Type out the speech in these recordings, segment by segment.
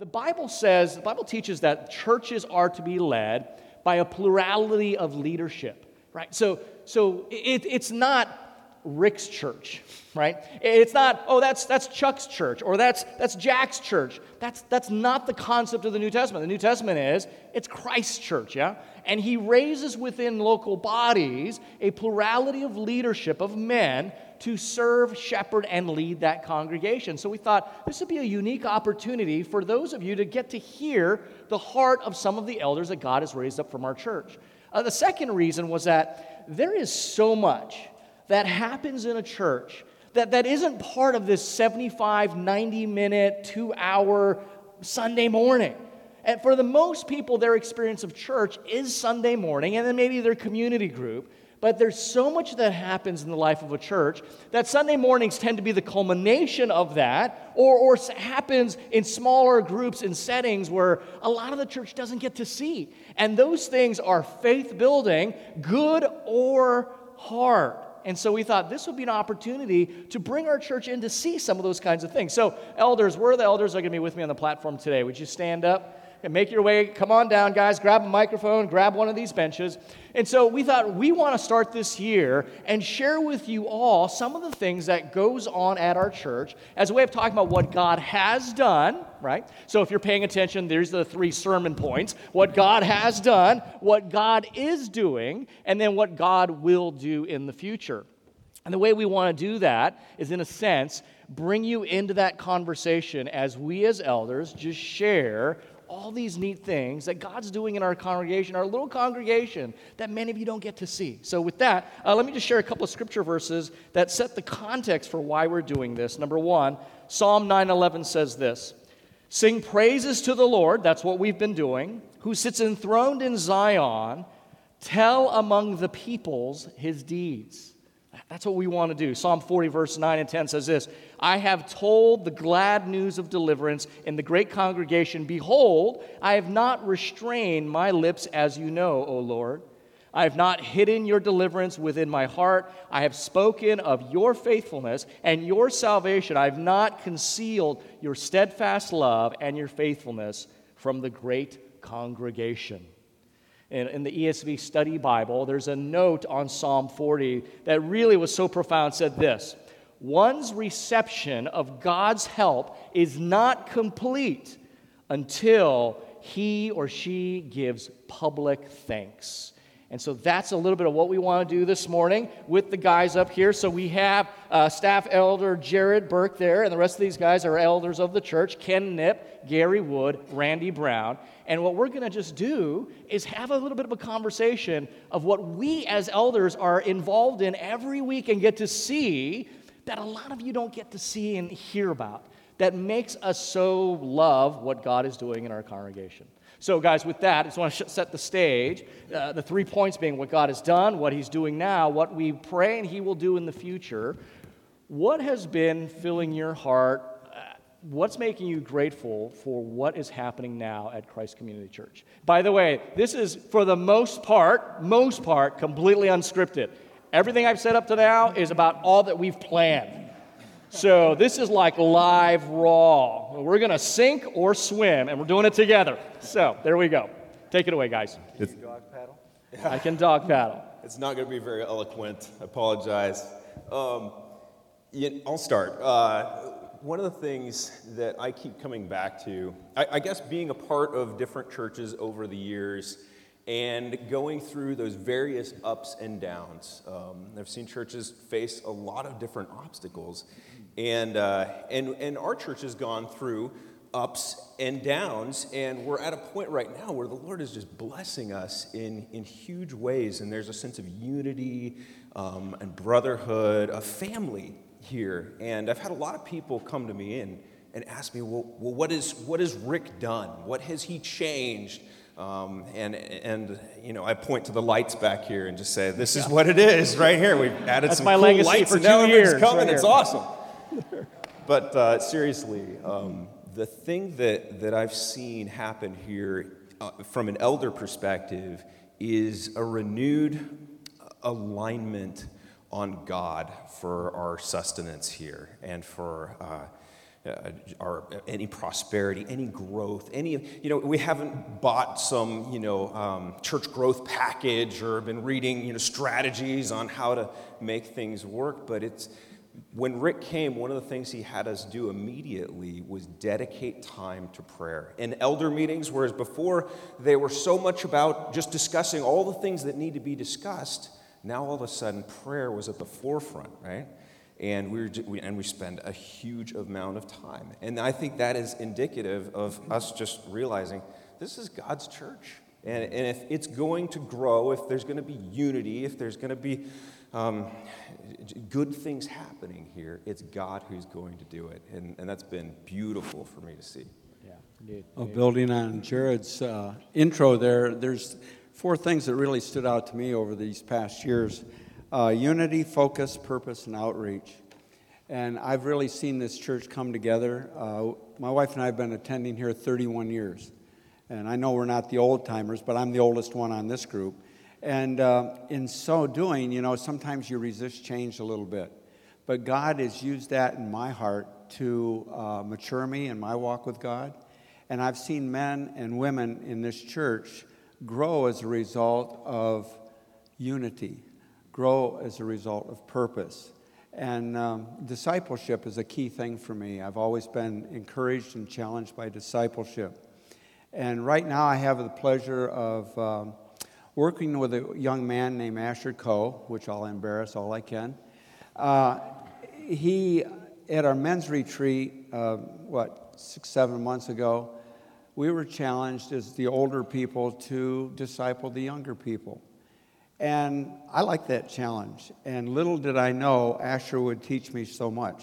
the Bible says, the Bible teaches that churches are to be led by a plurality of leadership, right? So, so it, it's not Rick's church, right? It's not, oh, that's, that's Chuck's church or that's, that's Jack's church. That's, that's not the concept of the New Testament. The New Testament is, it's Christ's church, yeah? And he raises within local bodies a plurality of leadership of men to serve, shepherd, and lead that congregation. So we thought this would be a unique opportunity for those of you to get to hear the heart of some of the elders that God has raised up from our church. Uh, the second reason was that there is so much that happens in a church that, that isn't part of this 75, 90 minute, two hour Sunday morning. And for the most people, their experience of church is Sunday morning and then maybe their community group. But there's so much that happens in the life of a church that Sunday mornings tend to be the culmination of that, or, or happens in smaller groups and settings where a lot of the church doesn't get to see. And those things are faith building, good or hard. And so we thought this would be an opportunity to bring our church in to see some of those kinds of things. So, elders, where are the elders that are going to be with me on the platform today? Would you stand up? And make your way. Come on down, guys. Grab a microphone, grab one of these benches. And so we thought we want to start this year and share with you all some of the things that goes on at our church as a way of talking about what God has done, right? So if you're paying attention, there's the three sermon points. What God has done, what God is doing, and then what God will do in the future. And the way we want to do that is, in a sense, bring you into that conversation as we as elders just share all these neat things that God's doing in our congregation, our little congregation, that many of you don't get to see. So, with that, uh, let me just share a couple of scripture verses that set the context for why we're doing this. Number one, Psalm 9:11 says this: "Sing praises to the Lord." That's what we've been doing. Who sits enthroned in Zion? Tell among the peoples his deeds. That's what we want to do. Psalm 40, verse 9 and 10 says this I have told the glad news of deliverance in the great congregation. Behold, I have not restrained my lips as you know, O Lord. I have not hidden your deliverance within my heart. I have spoken of your faithfulness and your salvation. I have not concealed your steadfast love and your faithfulness from the great congregation in, in, the ESV Study Bible, there's a note on Psalm 40 that really was so profound, said this One's reception of God's help is not complete until he or she gives public thanks. And so that's a little bit of what we want to do this morning with the guys up here. So we have uh, staff elder Jared Burke there, and the rest of these guys are elders of the church Ken Nip, Gary Wood, Randy Brown. And what we're going to just do is have a little bit of a conversation of what we as elders are involved in every week and get to see that a lot of you don't get to see and hear about that makes us so love what God is doing in our congregation. So, guys, with that, I just want to set the stage. Uh, the three points being what God has done, what He's doing now, what we pray and He will do in the future. What has been filling your heart? What's making you grateful for what is happening now at Christ Community Church? By the way, this is for the most part, most part, completely unscripted. Everything I've said up to now is about all that we've planned. So this is like live raw. We're going to sink or swim, and we're doing it together. So there we go. Take it away, guys. It's dog paddle. I can dog paddle. It's not going to be very eloquent. I apologize. Um, yeah, I'll start. Uh, one of the things that I keep coming back to, I, I guess being a part of different churches over the years and going through those various ups and downs. Um, I've seen churches face a lot of different obstacles. And, uh, and, and our church has gone through ups and downs, and we're at a point right now where the Lord is just blessing us in, in huge ways, and there's a sense of unity um, and brotherhood, a family here. And I've had a lot of people come to me and, and ask me, well, well what, is, what has Rick done? What has he changed? Um, and, and, you know, I point to the lights back here and just say, this is what it is right here. We've added That's some my cool legacy lights for and now years coming. right it's awesome. but uh, seriously, um, the thing that, that I've seen happen here uh, from an elder perspective is a renewed alignment on God for our sustenance here and for uh, uh, our any prosperity, any growth, any you know we haven't bought some you know um, church growth package or been reading you know strategies on how to make things work. But it's when Rick came, one of the things he had us do immediately was dedicate time to prayer. In elder meetings, whereas before they were so much about just discussing all the things that need to be discussed, now all of a sudden prayer was at the forefront, right? and we, we, and we spend a huge amount of time. And I think that is indicative of us just realizing this is God's church. And, and if it's going to grow, if there's going to be unity, if there's going to be um, good things happening here, it's God who's going to do it. And, and that's been beautiful for me to see. Yeah, indeed. Well, building on Jared's uh, intro there, there's four things that really stood out to me over these past years uh, unity, focus, purpose, and outreach. And I've really seen this church come together. Uh, my wife and I have been attending here 31 years. And I know we're not the old timers, but I'm the oldest one on this group. And uh, in so doing, you know, sometimes you resist change a little bit. But God has used that in my heart to uh, mature me in my walk with God. And I've seen men and women in this church grow as a result of unity grow as a result of purpose. And um, discipleship is a key thing for me. I've always been encouraged and challenged by discipleship. And right now, I have the pleasure of um, working with a young man named Asher Coe, which I'll embarrass all I can. Uh, he, at our men's retreat, uh, what, six, seven months ago, we were challenged as the older people to disciple the younger people. And I like that challenge. And little did I know Asher would teach me so much.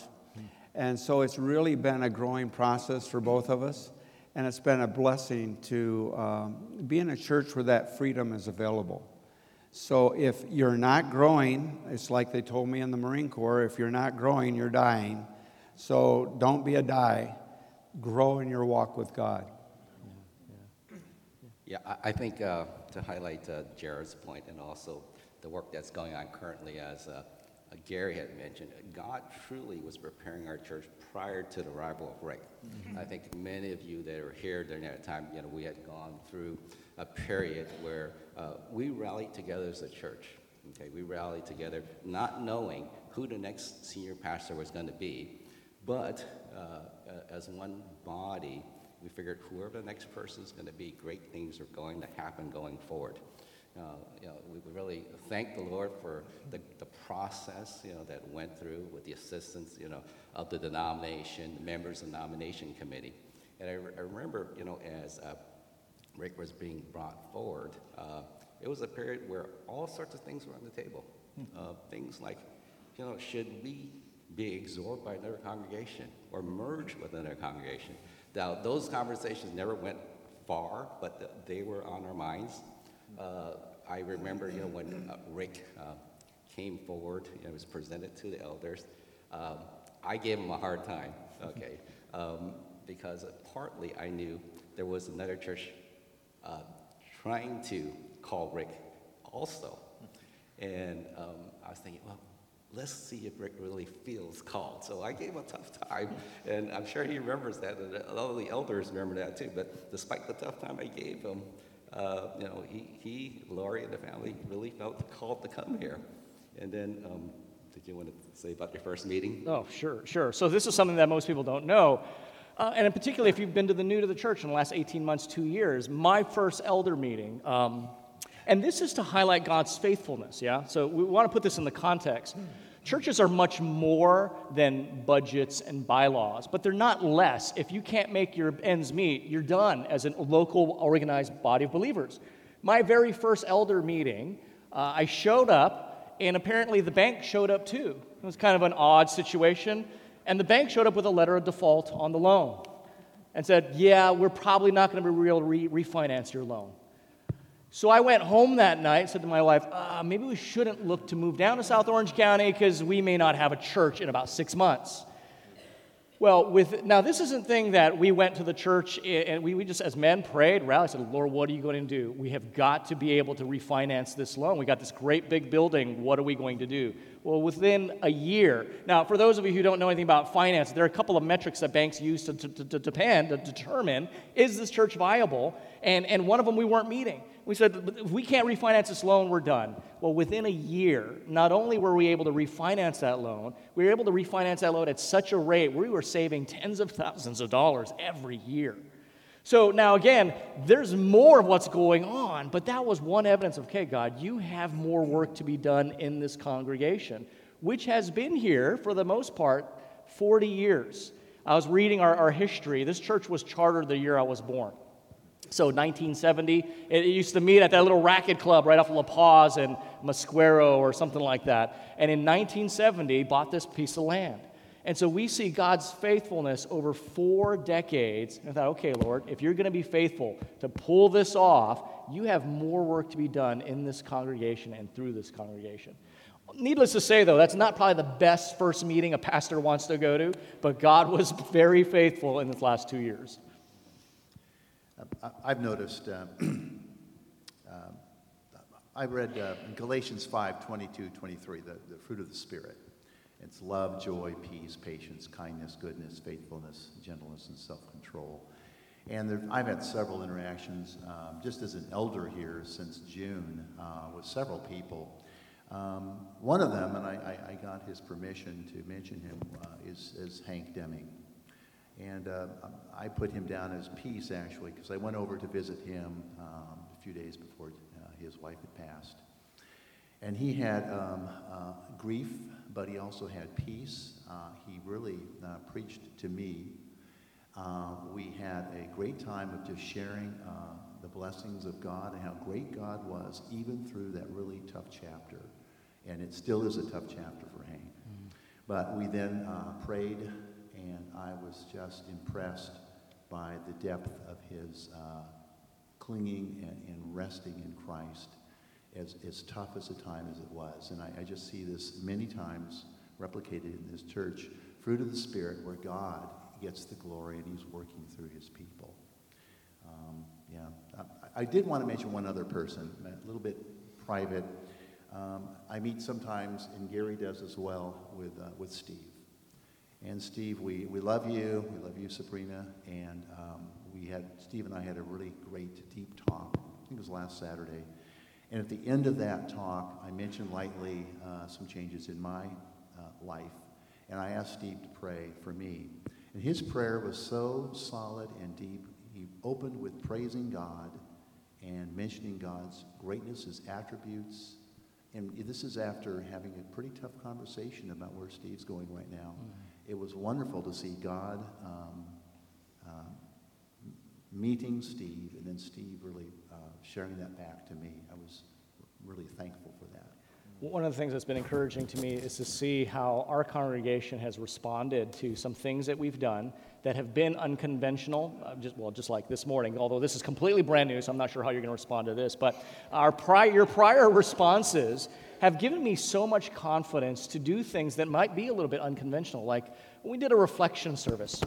And so it's really been a growing process for both of us. And it's been a blessing to um, be in a church where that freedom is available. So if you're not growing, it's like they told me in the Marine Corps if you're not growing, you're dying. So don't be a die. Grow in your walk with God. Yeah, I, think uh, to highlight uh, Jared's point and also the work that's going on currently, as uh, Gary had mentioned, God truly was preparing our church prior to the arrival of Rick. Mm-hmm. I think many of you that are here during that time, you know, we had gone through a period where uh, we rallied together as a church. Okay, we rallied together, not knowing who the next senior pastor was going to be, but uh, as one body we figured whoever the next person is going to be, great things are going to happen going forward. Uh, you know, we really thank the Lord for the, the process, you know, that went through with the assistance, you know, of the denomination, the members of the nomination committee. And I, re- I remember, you know, as uh, Rick was being brought forward, uh, it was a period where all sorts of things were on the table. Uh, things like, you know, should we be absorbed by another congregation or merge with another congregation? Now, those conversations never went far, but they were on our minds. Uh, I remember, you know, when uh, Rick uh, came forward, and was presented to the elders. Um, I gave him a hard time, okay, um, because partly I knew there was another church uh, trying to call Rick also. And um, I was thinking, well, let's see if Rick really feels called. So I gave a tough time, and I'm sure he remembers that, and a lot of the elders remember that too. But despite the tough time I gave him, uh, you know, he, he, Laurie, and the family really felt called to come here. And then, um, did you want to say about your first meeting? Oh, sure, sure. So this is something that most people don't know. Uh, and particularly if you've been to the new to the church in the last 18 months, two years, my first elder meeting, um, and this is to highlight God's faithfulness, yeah? So we want to put this in the context. Churches are much more than budgets and bylaws, but they're not less. If you can't make your ends meet, you're done as a local organized body of believers. My very first elder meeting, uh, I showed up, and apparently the bank showed up too. It was kind of an odd situation. And the bank showed up with a letter of default on the loan and said, Yeah, we're probably not going to be able to re- refinance your loan. So I went home that night, said to my wife, uh, maybe we shouldn't look to move down to South Orange County because we may not have a church in about six months. Well, with now this isn't thing that we went to the church and we, we just as men prayed, rallied, said, Lord, what are you going to do? We have got to be able to refinance this loan. We got this great big building. What are we going to do? Well, within a year. Now, for those of you who don't know anything about finance, there are a couple of metrics that banks use to, to, to, to depend, to determine is this church viable? And, and one of them we weren't meeting. We said, if we can't refinance this loan, we're done. Well, within a year, not only were we able to refinance that loan, we were able to refinance that loan at such a rate we were saving tens of thousands of dollars every year. So now, again, there's more of what's going on, but that was one evidence of, okay, God, you have more work to be done in this congregation, which has been here for the most part 40 years. I was reading our, our history. This church was chartered the year I was born. So 1970, it used to meet at that little racket club right off of La Paz and Mosquero or something like that. And in 1970, bought this piece of land. And so we see God's faithfulness over four decades. And I thought, okay, Lord, if you're going to be faithful to pull this off, you have more work to be done in this congregation and through this congregation. Needless to say, though, that's not probably the best first meeting a pastor wants to go to, but God was very faithful in the last two years. I've noticed, uh, uh, I read uh, Galatians 5 22, 23, the, the fruit of the Spirit. It's love, joy, peace, patience, kindness, goodness, faithfulness, gentleness, and self control. And there, I've had several interactions um, just as an elder here since June uh, with several people. Um, one of them, and I, I, I, got his permission to mention him, uh, is, is Hank Deming. And uh, I put him down as peace, actually, because I went over to visit him um, a few days before uh, his wife had passed. And he had um, uh, grief, but he also had peace. Uh, he really uh, preached to me. Uh, we had a great time of just sharing the blessings of God and how great God was, even through that really tough chapter. And it still is a tough chapter for Hank. Mm-hmm. But we then prayed and I was just impressed by the depth of his uh, clinging and, and, resting in Christ, as, as tough as a time as it was. And I, I just see this many times replicated in this church fruit of the Spirit, where God gets the glory and he's working through his people. Um, yeah, I, I, did want to mention one other person, a little bit private. Um, I meet sometimes, and Gary does as well, with, uh, with Steve. And Steve, we, we love you. We love you, Sabrina. And um, we had, Steve and I had a really great deep talk. I think it was last Saturday. And at the end of that talk, I mentioned lightly uh, some changes in my uh, life. And I asked Steve to pray for me. And his prayer was so solid and deep. He opened with praising God and mentioning God's greatness, his attributes. And this is after having a pretty tough conversation about where Steve's going right now. Mm-hmm it was wonderful to see God um, uh, meeting Steve, and then Steve really uh, sharing that back to me. I was really thankful for that. One of the things that's been encouraging to me is to see how our congregation has responded to some things that we've done that have been unconventional. Uh, just, well, just like this morning, although this is completely brand new, so I'm not sure how you're going to respond to this. But our prior, your prior responses have given me so much confidence to do things that might be a little bit unconventional. Like when we did a reflection service,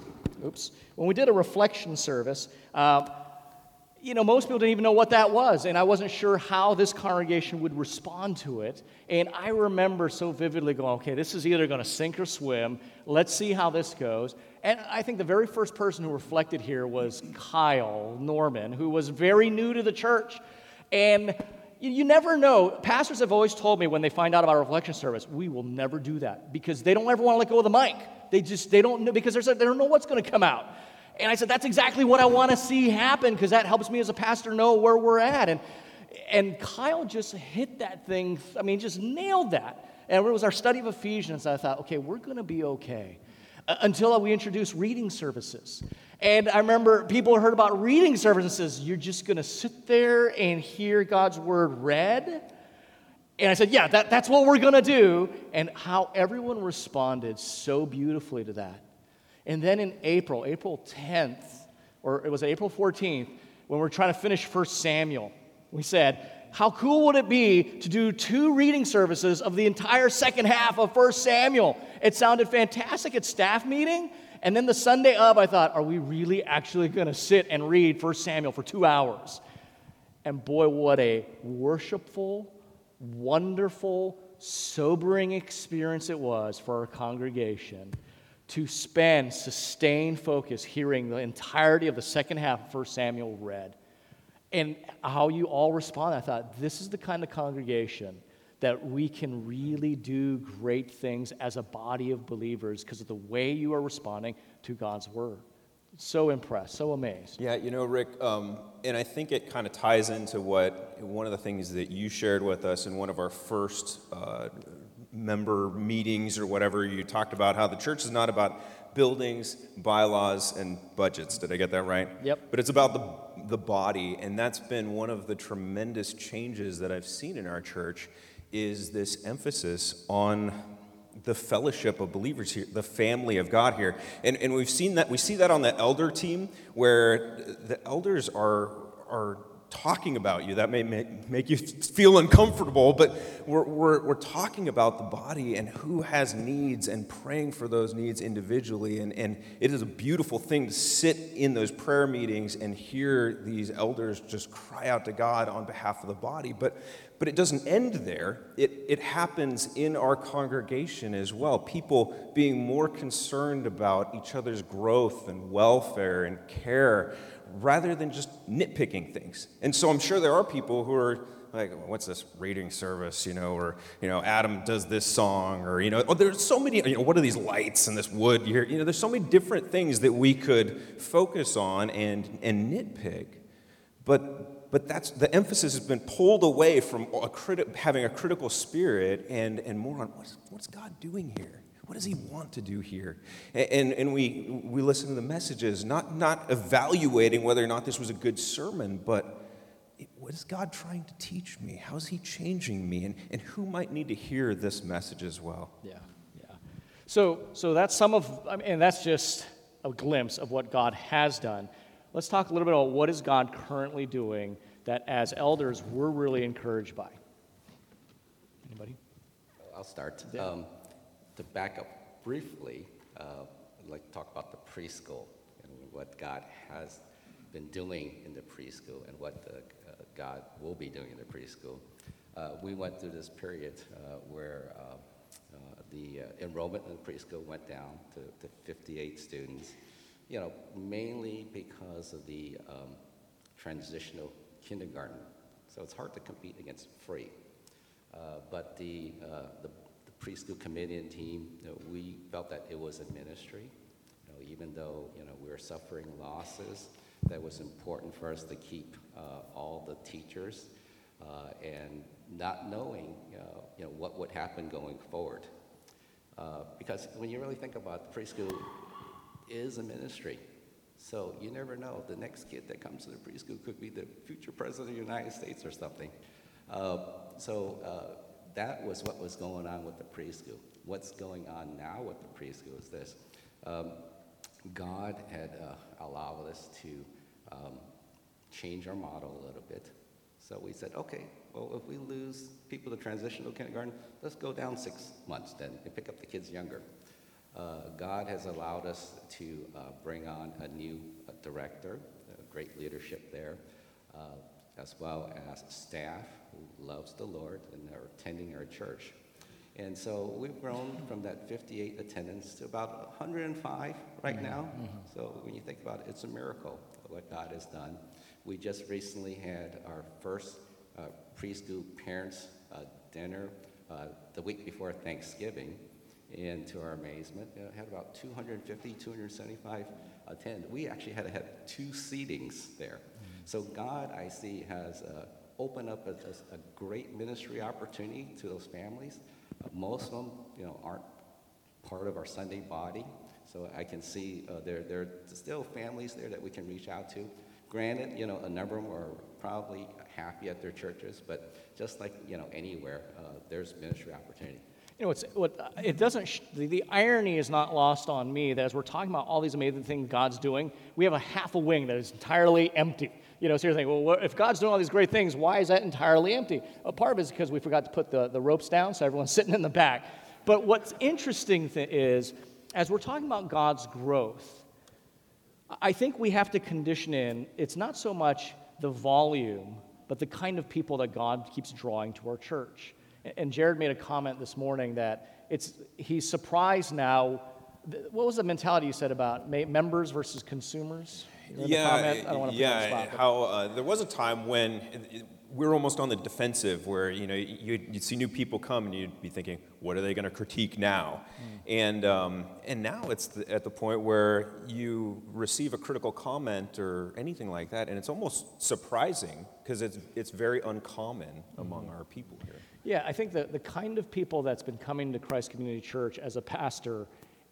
oops, when we did a reflection service, uh, you know, most people didn't even know what that was, and I wasn't sure how this congregation would respond to it. And I remember so vividly going, okay, this is either going to sink or swim. Let's see how this goes. And I think the very first person who reflected here was Kyle Norman, who was very new to the church. And you, you never know. Pastors have always told me when they find out about a reflection service, we will never do that because they don't ever want to let go of the mic. They just, they don't know, because they don't know what's going to come out. And I said, that's exactly what I want to see happen because that helps me as a pastor know where we're at. And, and Kyle just hit that thing, I mean, just nailed that. And it was our study of Ephesians. I thought, okay, we're going to be okay uh, until we introduce reading services. And I remember people heard about reading services. You're just going to sit there and hear God's word read? And I said, Yeah, that, that's what we're going to do. And how everyone responded so beautifully to that. And then in April, April 10th, or it was April 14th, when we are trying to finish 1 Samuel, we said, How cool would it be to do two reading services of the entire second half of 1 Samuel? It sounded fantastic at staff meeting. And then the Sunday of, I thought, are we really actually going to sit and read 1 Samuel for two hours? And boy, what a worshipful, wonderful, sobering experience it was for our congregation to spend sustained focus hearing the entirety of the second half of 1 Samuel read. And how you all respond, I thought, this is the kind of congregation that we can really do great things as a body of believers because of the way you are responding to God's word. So impressed, so amazed. Yeah, you know, Rick, um, and I think it kind of ties into what one of the things that you shared with us in one of our first uh, member meetings or whatever. You talked about how the church is not about buildings, bylaws, and budgets. Did I get that right? Yep. But it's about the, the body, and that's been one of the tremendous changes that I've seen in our church is this emphasis on the fellowship of believers here, the family of God here. And, and we've seen that, we see that on the elder team where the elders are, are talking about you. That may make, you feel uncomfortable, but we're, we're, we're talking about the body and who has needs and praying for those needs individually. And, and it is a beautiful thing to sit in those prayer meetings and hear these elders just cry out to God on behalf of the body. But, but it doesn't end there. It, it happens in our congregation as well. People being more concerned about each other's growth and welfare and care rather than just nitpicking things. And so I'm sure there are people who are like, what's this rating service, you know, or, you know, Adam does this song, or, you know, oh, there's so many, you know, what are these lights and this wood here? You know, there's so many different things that we could focus on and, and nitpick. But, but that's, the emphasis has been pulled away from a criti- having a critical spirit and, and more on what's, what's God doing here? What does he want to do here? And, and we, we listen to the messages, not, not evaluating whether or not this was a good sermon, but what is God trying to teach me? How is he changing me? And, and who might need to hear this message as well? Yeah, yeah. So, so that's some of, I mean, and that's just a glimpse of what God has done. Let's talk a little bit about what is God currently doing that as elders we're really encouraged by. Anybody? I'll start. Yeah. Um, to back up briefly, uh, I'd like to talk about the preschool and what God has been doing in the preschool and what the, uh, God will be doing in the preschool. Uh, we went through this period uh, where uh, uh, the enrollment in the preschool went down to, to 58 students, you know, mainly because of the um, transitional kindergarten. So it's hard to compete against free. but the, the preschool committee and team, you know, we felt that it was a ministry. You know, even though you know we were suffering losses, that was important for us to keep uh, all the teachers uh, and not knowing uh, you know what would happen going forward. Uh, because when you really think about it, preschool is a ministry. So you never know. The next kid that comes to the preschool could be the future president of the United States or something. Uh, so uh, that was what was going on with the preschool. What's going on now with the preschool is this. Um, God had uh, allowed us to um, change our model a little bit. So we said, okay, well, if we lose people to transition to kindergarten, let's go down six months then and pick up the kids younger. Uh, God has allowed us to uh, bring on a new uh, director, great leadership there, uh, as well as staff who loves the Lord and are attending our church. And so we've grown from that 58 attendance to about 105 right mm-hmm. now. Mm-hmm. So when you think about it, it's a miracle what God has done. We just recently had our first uh, preschool parents uh, dinner uh, the week before Thanksgiving. And to our amazement, uh, had about 250, 275 attend. We actually had to have two seatings there. So God, I see, has uh, open up a, a, a great ministry opportunity to those families. Uh, most of them, you know, aren't part of our Sunday body, so I can see uh, there, there are still families there that we can reach out to. Granted, you know, a number of them are probably happy at their churches, but just like, you know, anywhere, uh, there's ministry opportunity. You know, it's, what, it doesn't, sh- the, the, irony is not lost on me that as we're talking about all these amazing things God's doing, we have a half a wing that is entirely empty. You know, so you're thinking, well, if God's doing all these great things, why is that entirely empty? A part of it is because we forgot to put the, the ropes down, so everyone's sitting in the back. But what's interesting th- is as we're talking about God's growth, I think we have to condition in it's not so much the volume, but the kind of people that God keeps drawing to our church. And Jared made a comment this morning that it's, he's surprised now. What was the mentality you said about members versus consumers? yeah, yeah. Spot, how uh, there was a time when we are almost on the defensive, where you know you'd, you'd, see new people come and you'd be thinking, what are they going to critique now? Mm. And um, and now it's the, at the point where you receive a critical comment or anything like that, and it's almost surprising because it's it's very uncommon among mm. our people here. Yeah, I think that the kind of people that's been coming to Christ Community Church as a pastor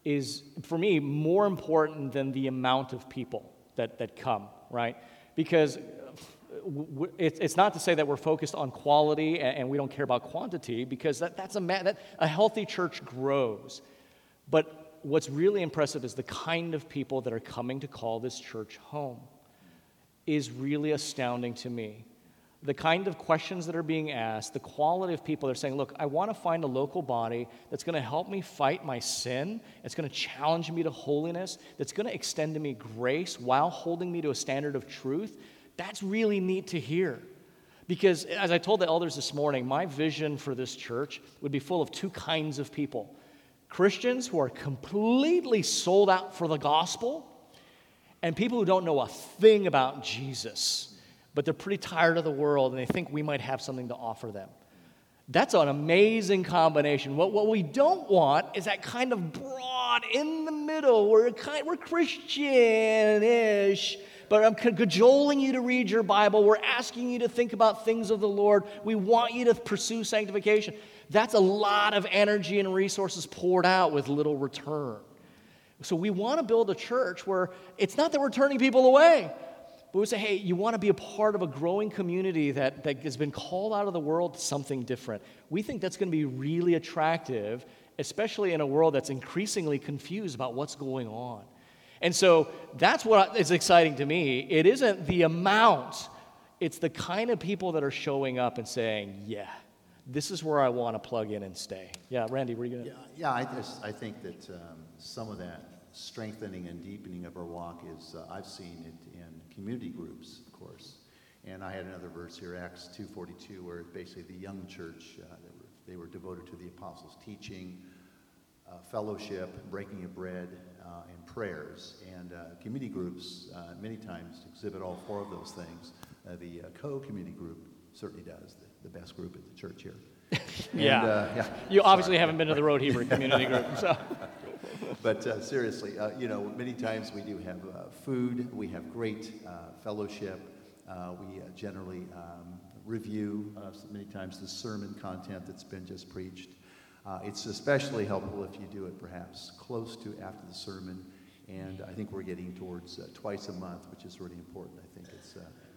is, for me, more important than the amount of people that, that come, right? Because uh, it's not to say that we're focused on quality and we don't care about quantity, because that, that's a, that, a healthy church grows. But what's really impressive is the kind of people that are coming to call this church home is really astounding to me the kind of questions that are being asked, the quality of people that are saying, Look, I want to find a local body that's going to help me fight my sin, it's going to challenge me to holiness, that's going to extend to me grace while holding me to a standard of truth. That's really neat to hear. Because as I told the elders this morning, my vision for this church would be full of two kinds of people Christians who are completely sold out for the gospel, and people who don't know a thing about Jesus but they're pretty tired of the world and they think we might have something to offer them. That's an amazing combination. What, what we don't want is that kind of broad in the middle. We're, kind, we're Christian ish, but I'm cajoling you to read your Bible. We're asking you to think about things of the Lord. We want you to pursue sanctification. That's a lot of energy and resources poured out with little return. So we want to build a church where it's not that we're turning people away, but we say, hey, you want to be a part of a growing community that, that has been called out of the world to something different. We think that's going to be really attractive, especially in a world that's increasingly confused about what's going on. And so that's what is exciting to me. It isn't the amount, it's the kind of people that are showing up and saying, yeah, this is where I want to plug in and stay. Yeah, Randy, were you going to? Yeah, yeah I, just, I think that um, some of that strengthening and deepening of our walk is, uh, I've seen it community groups, of course. And I had another verse here, Acts 2.42, where basically the young church, uh, they, were, they, were, devoted to the apostles' teaching, uh, fellowship, breaking of bread, uh, and prayers. And uh, community groups uh, many times exhibit all four of those things. the co-community group certainly does, the, the best group at the church here. Yeah. And, yeah. You obviously Sorry. haven't been to the Road Hebrew community group, so. but uh, seriously, uh, you know, many times we do have uh, food, we have great uh, fellowship, uh, we uh, generally um, review many times the sermon content that's been just preached. it's especially helpful if you do it perhaps close to after the sermon, and I think we're getting towards twice a month, which is really important. I think it's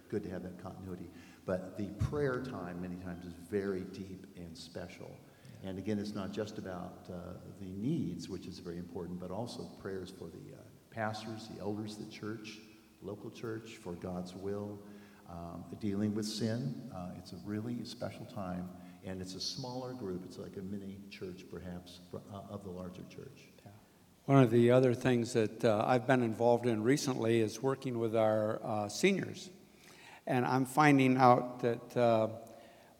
good to have that continuity. But the prayer time many times is very deep and special. And again, it's not just about uh, the needs, which is very important, but also prayers for the uh, pastors, the elders, the church, local church, for God's will, um, dealing with sin. Uh, it's a really special time, and it's a smaller group. It's like a mini church, perhaps, uh, of the larger church. One of the other things that uh, I've been involved in recently is working with our uh, seniors. And I'm finding out that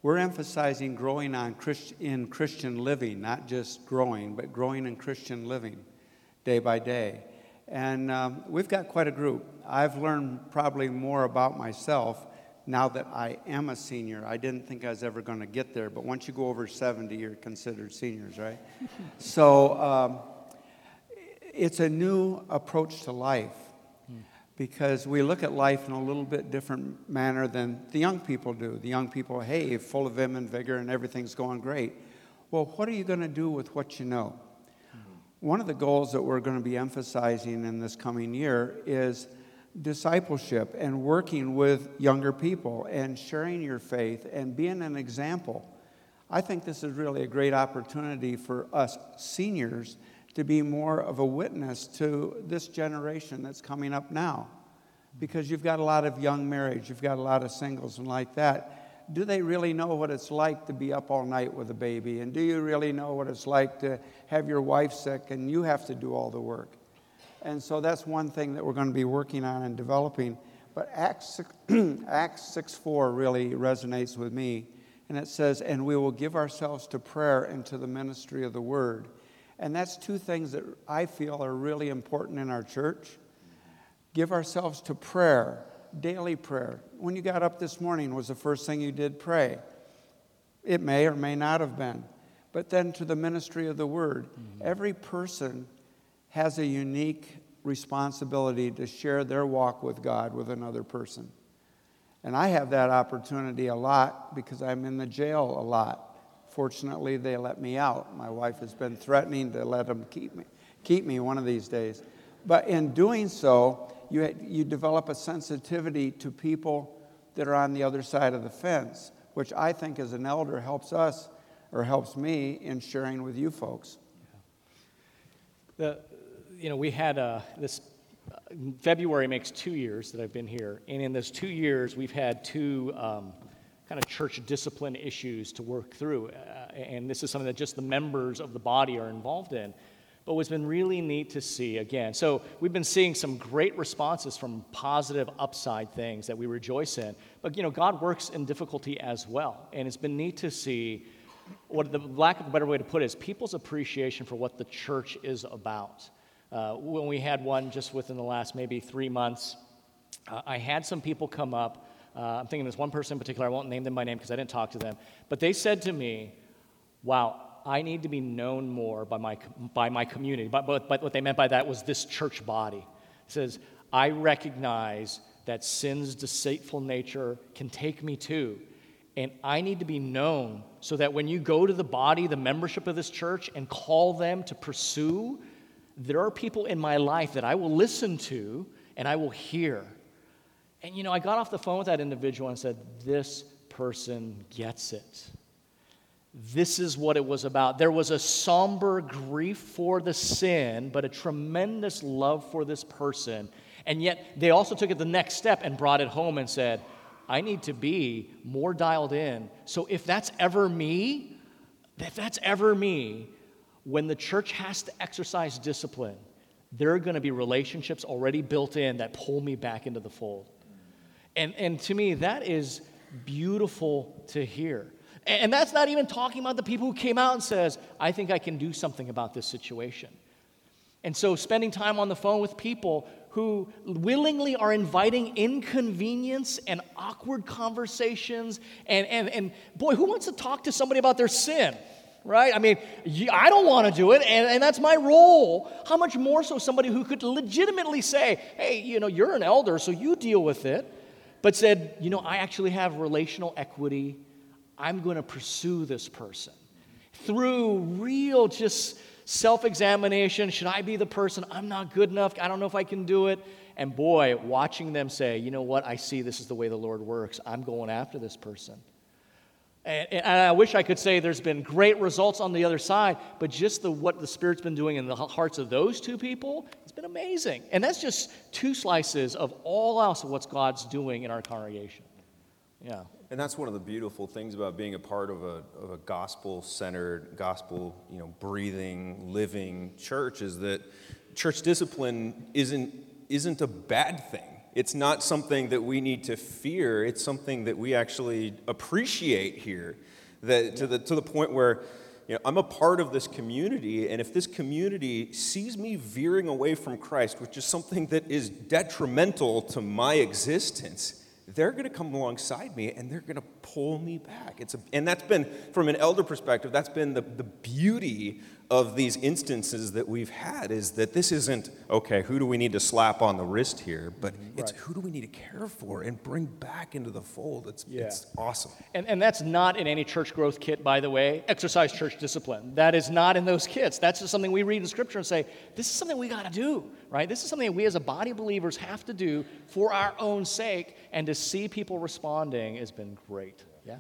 we're emphasizing growing on Christ, in Christian living, not just growing, but growing in Christian living day by day. And um, we've got quite a group. I've learned probably more about myself now that I am a senior. I didn't think I was ever going to get there, but once you go over 70, you're considered seniors, right? so um, it's a new approach to life because we look at life in a little bit different manner than the young people do. The young people, hey, full of vim and vigor and everything's going great. Well, what are you going to do with what you know? Mm-hmm. One of the goals that we're going to be emphasizing in this coming year is discipleship and working with younger people and sharing your faith and being an example. I think this is really a great opportunity for us seniors to be more of a witness to this generation that's coming up now. Because you've got a lot of young marriage, you've got a lot of singles and like that. do they really know what it's like to be up all night with a baby? And do you really know what it's like to have your wife sick and you have to do all the work? And so that's one thing that we're going to be working on and developing. But Acts 6, Acts 6 4 really resonates with me. And it says, And we will give ourselves to prayer and to the ministry of the word. And that's two things that I feel are really important in our church. Give ourselves to prayer daily prayer. When you got up this morning, was the first thing you did pray? It may or may not have been. But then to the ministry of the word. Mm-hmm. Every person has a unique responsibility to share their walk with God with another person. And I have that opportunity a lot because I'm in the jail a lot. Fortunately, they let me out. My wife has been threatening to let them keep me, keep me one of these days. But in doing so, you, you develop a sensitivity to people that are on the other side of the fence, which I think as an elder helps us or helps me in sharing with you folks. The, you know, we had uh, this uh, February makes two years that I've been here, and in those two years, we've had two um, kind of church discipline issues to work through, uh, and this is something that just the members of the body are involved in. But what's been really neat to see, again, so we've been seeing some great responses from positive upside things that we rejoice in. But, you know, God works in difficulty as well. And it's been neat to see what the lack of a better way to put it is people's appreciation for what the church is about. Uh, when we had one just within the last maybe three months, uh, I had some people come up. Uh, I'm thinking this one person in particular, I won't name them by name because I didn't talk to them, but they said to me, Wow, I need to be known more by my, by my community. But, but, but what they meant by that was this church body. It says, I recognize that sin's deceitful nature can take me too. And I need to be known so that when you go to the body, the membership of this church, and call them to pursue, there are people in my life that I will listen to and I will hear. And you know, I got off the phone with that individual and said, This person gets it. This is what it was about. There was a somber grief for the sin, but a tremendous love for this person. And yet, they also took it the next step and brought it home and said, I need to be more dialed in. So, if that's ever me, if that's ever me, when the church has to exercise discipline, there are going to be relationships already built in that pull me back into the fold. And, and to me, that is beautiful to hear. And that's not even talking about the people who came out and says, I think I can do something about this situation. And so spending time on the phone with people who willingly are inviting inconvenience and awkward conversations. And, and, and boy, who wants to talk to somebody about their sin? Right? I mean, I don't want to do it, and, and that's my role. How much more so somebody who could legitimately say, hey, you know, you're an elder, so you deal with it, but said, you know, I actually have relational equity I'm going to pursue this person. Through real just self examination should I be the person? I'm not good enough. I don't know if I can do it. And boy, watching them say, you know what? I see this is the way the Lord works. I'm going after this person. And, and, I wish I could say there's been great results on the other side, but just the, what the Spirit's been doing in the hearts of those two people, it's been amazing. And that's just two slices of all else of what God's doing in our congregation. Yeah. And that's one of the beautiful things about being a part of a, of a gospel-centered, gospel, you know, breathing, living church is that church discipline isn't, isn't a bad thing. It's not something that we need to fear. It's something that we actually appreciate here. That to the, to the point where you know, I'm a part of this community, and if this community sees me veering away from Christ, which is something that is detrimental to my existence, they're going to come alongside me and they're going to pull me back. It's a, and that's been, from an elder perspective, that's been the, the beauty of these instances that we've had is that this isn't, okay, who do we need to slap on the wrist here, but it's right. who do we need to care for and bring back into the fold. It's, yeah. it's awesome. And, and that's not in any church growth kit, by the way, exercise church discipline. That is not in those kits. That's just something we read in Scripture and say, this is something we got to do, right? This is something that we as a body of believers have to do for our own sake, and to see people responding has been great. Yeah.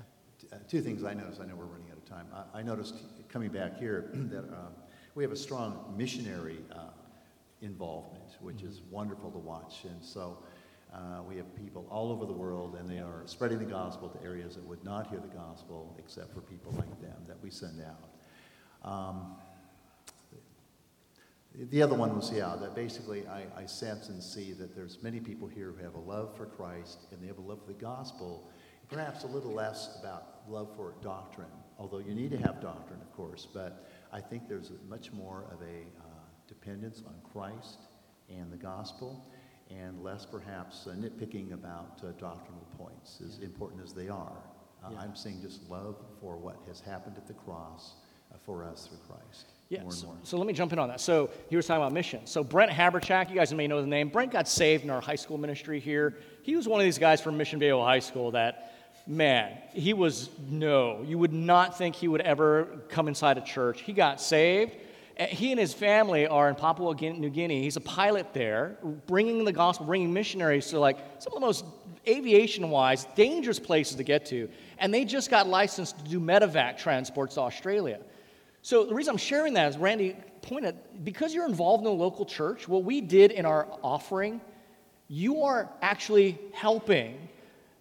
Uh, two things I noticed. I know we're running out of time. I, I noticed coming back here that um, we have a strong missionary uh, involvement, which is wonderful to watch. And so Uh, we have people all over the world, and they are spreading the gospel to areas that would not hear the gospel except for people like them that we send out. Um, the other one was, yeah, that basically I, I sense and see that there's many people here who have a love for Christ and they have a love for the gospel, perhaps a little less about love for doctrine, although you need to have doctrine, of course, but I think there's much more of a uh, dependence on Christ and the gospel, and less perhaps uh, nitpicking about uh, doctrinal points, as important as they are. Uh, Yeah. I'm seeing just love for what has happened at the cross uh, for us through Christ. Yeah, more and so, more. so let me jump in on that. So he was talking about mission. So Brent Haberchak, you guys may know the name. Brent got saved in our high school ministry here. He was one of these guys from Mission Viejo High School that, man, he was no. You would not think he would ever come inside a church. He got saved. Eh, he and his family are in Papua New Guinea. He's a pilot there, bringing the gospel, bringing missionaries to like some of the most aviation-wise dangerous places to get to. And they just got licensed to do medevac transports to Australia. So the reason I'm sharing that is Randy pointed, because you're involved in a local church, what we did in our offering, you are actually helping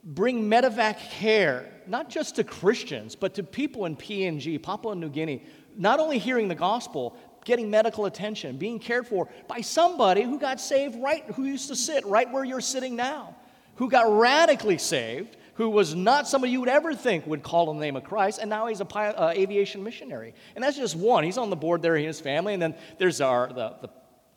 bring medevac care, not just to Christians, but to people in PNG, Papua New Guinea, not only hearing the gospel, getting medical attention, being cared for by somebody who got saved right, who used to sit right where you're sitting now, who got radically saved, who was not somebody you would ever think would call on the name of Christ, and now he's a pi- uh, aviation missionary. And that's just one. He's on the board there, he and his family, and then there's our, the, the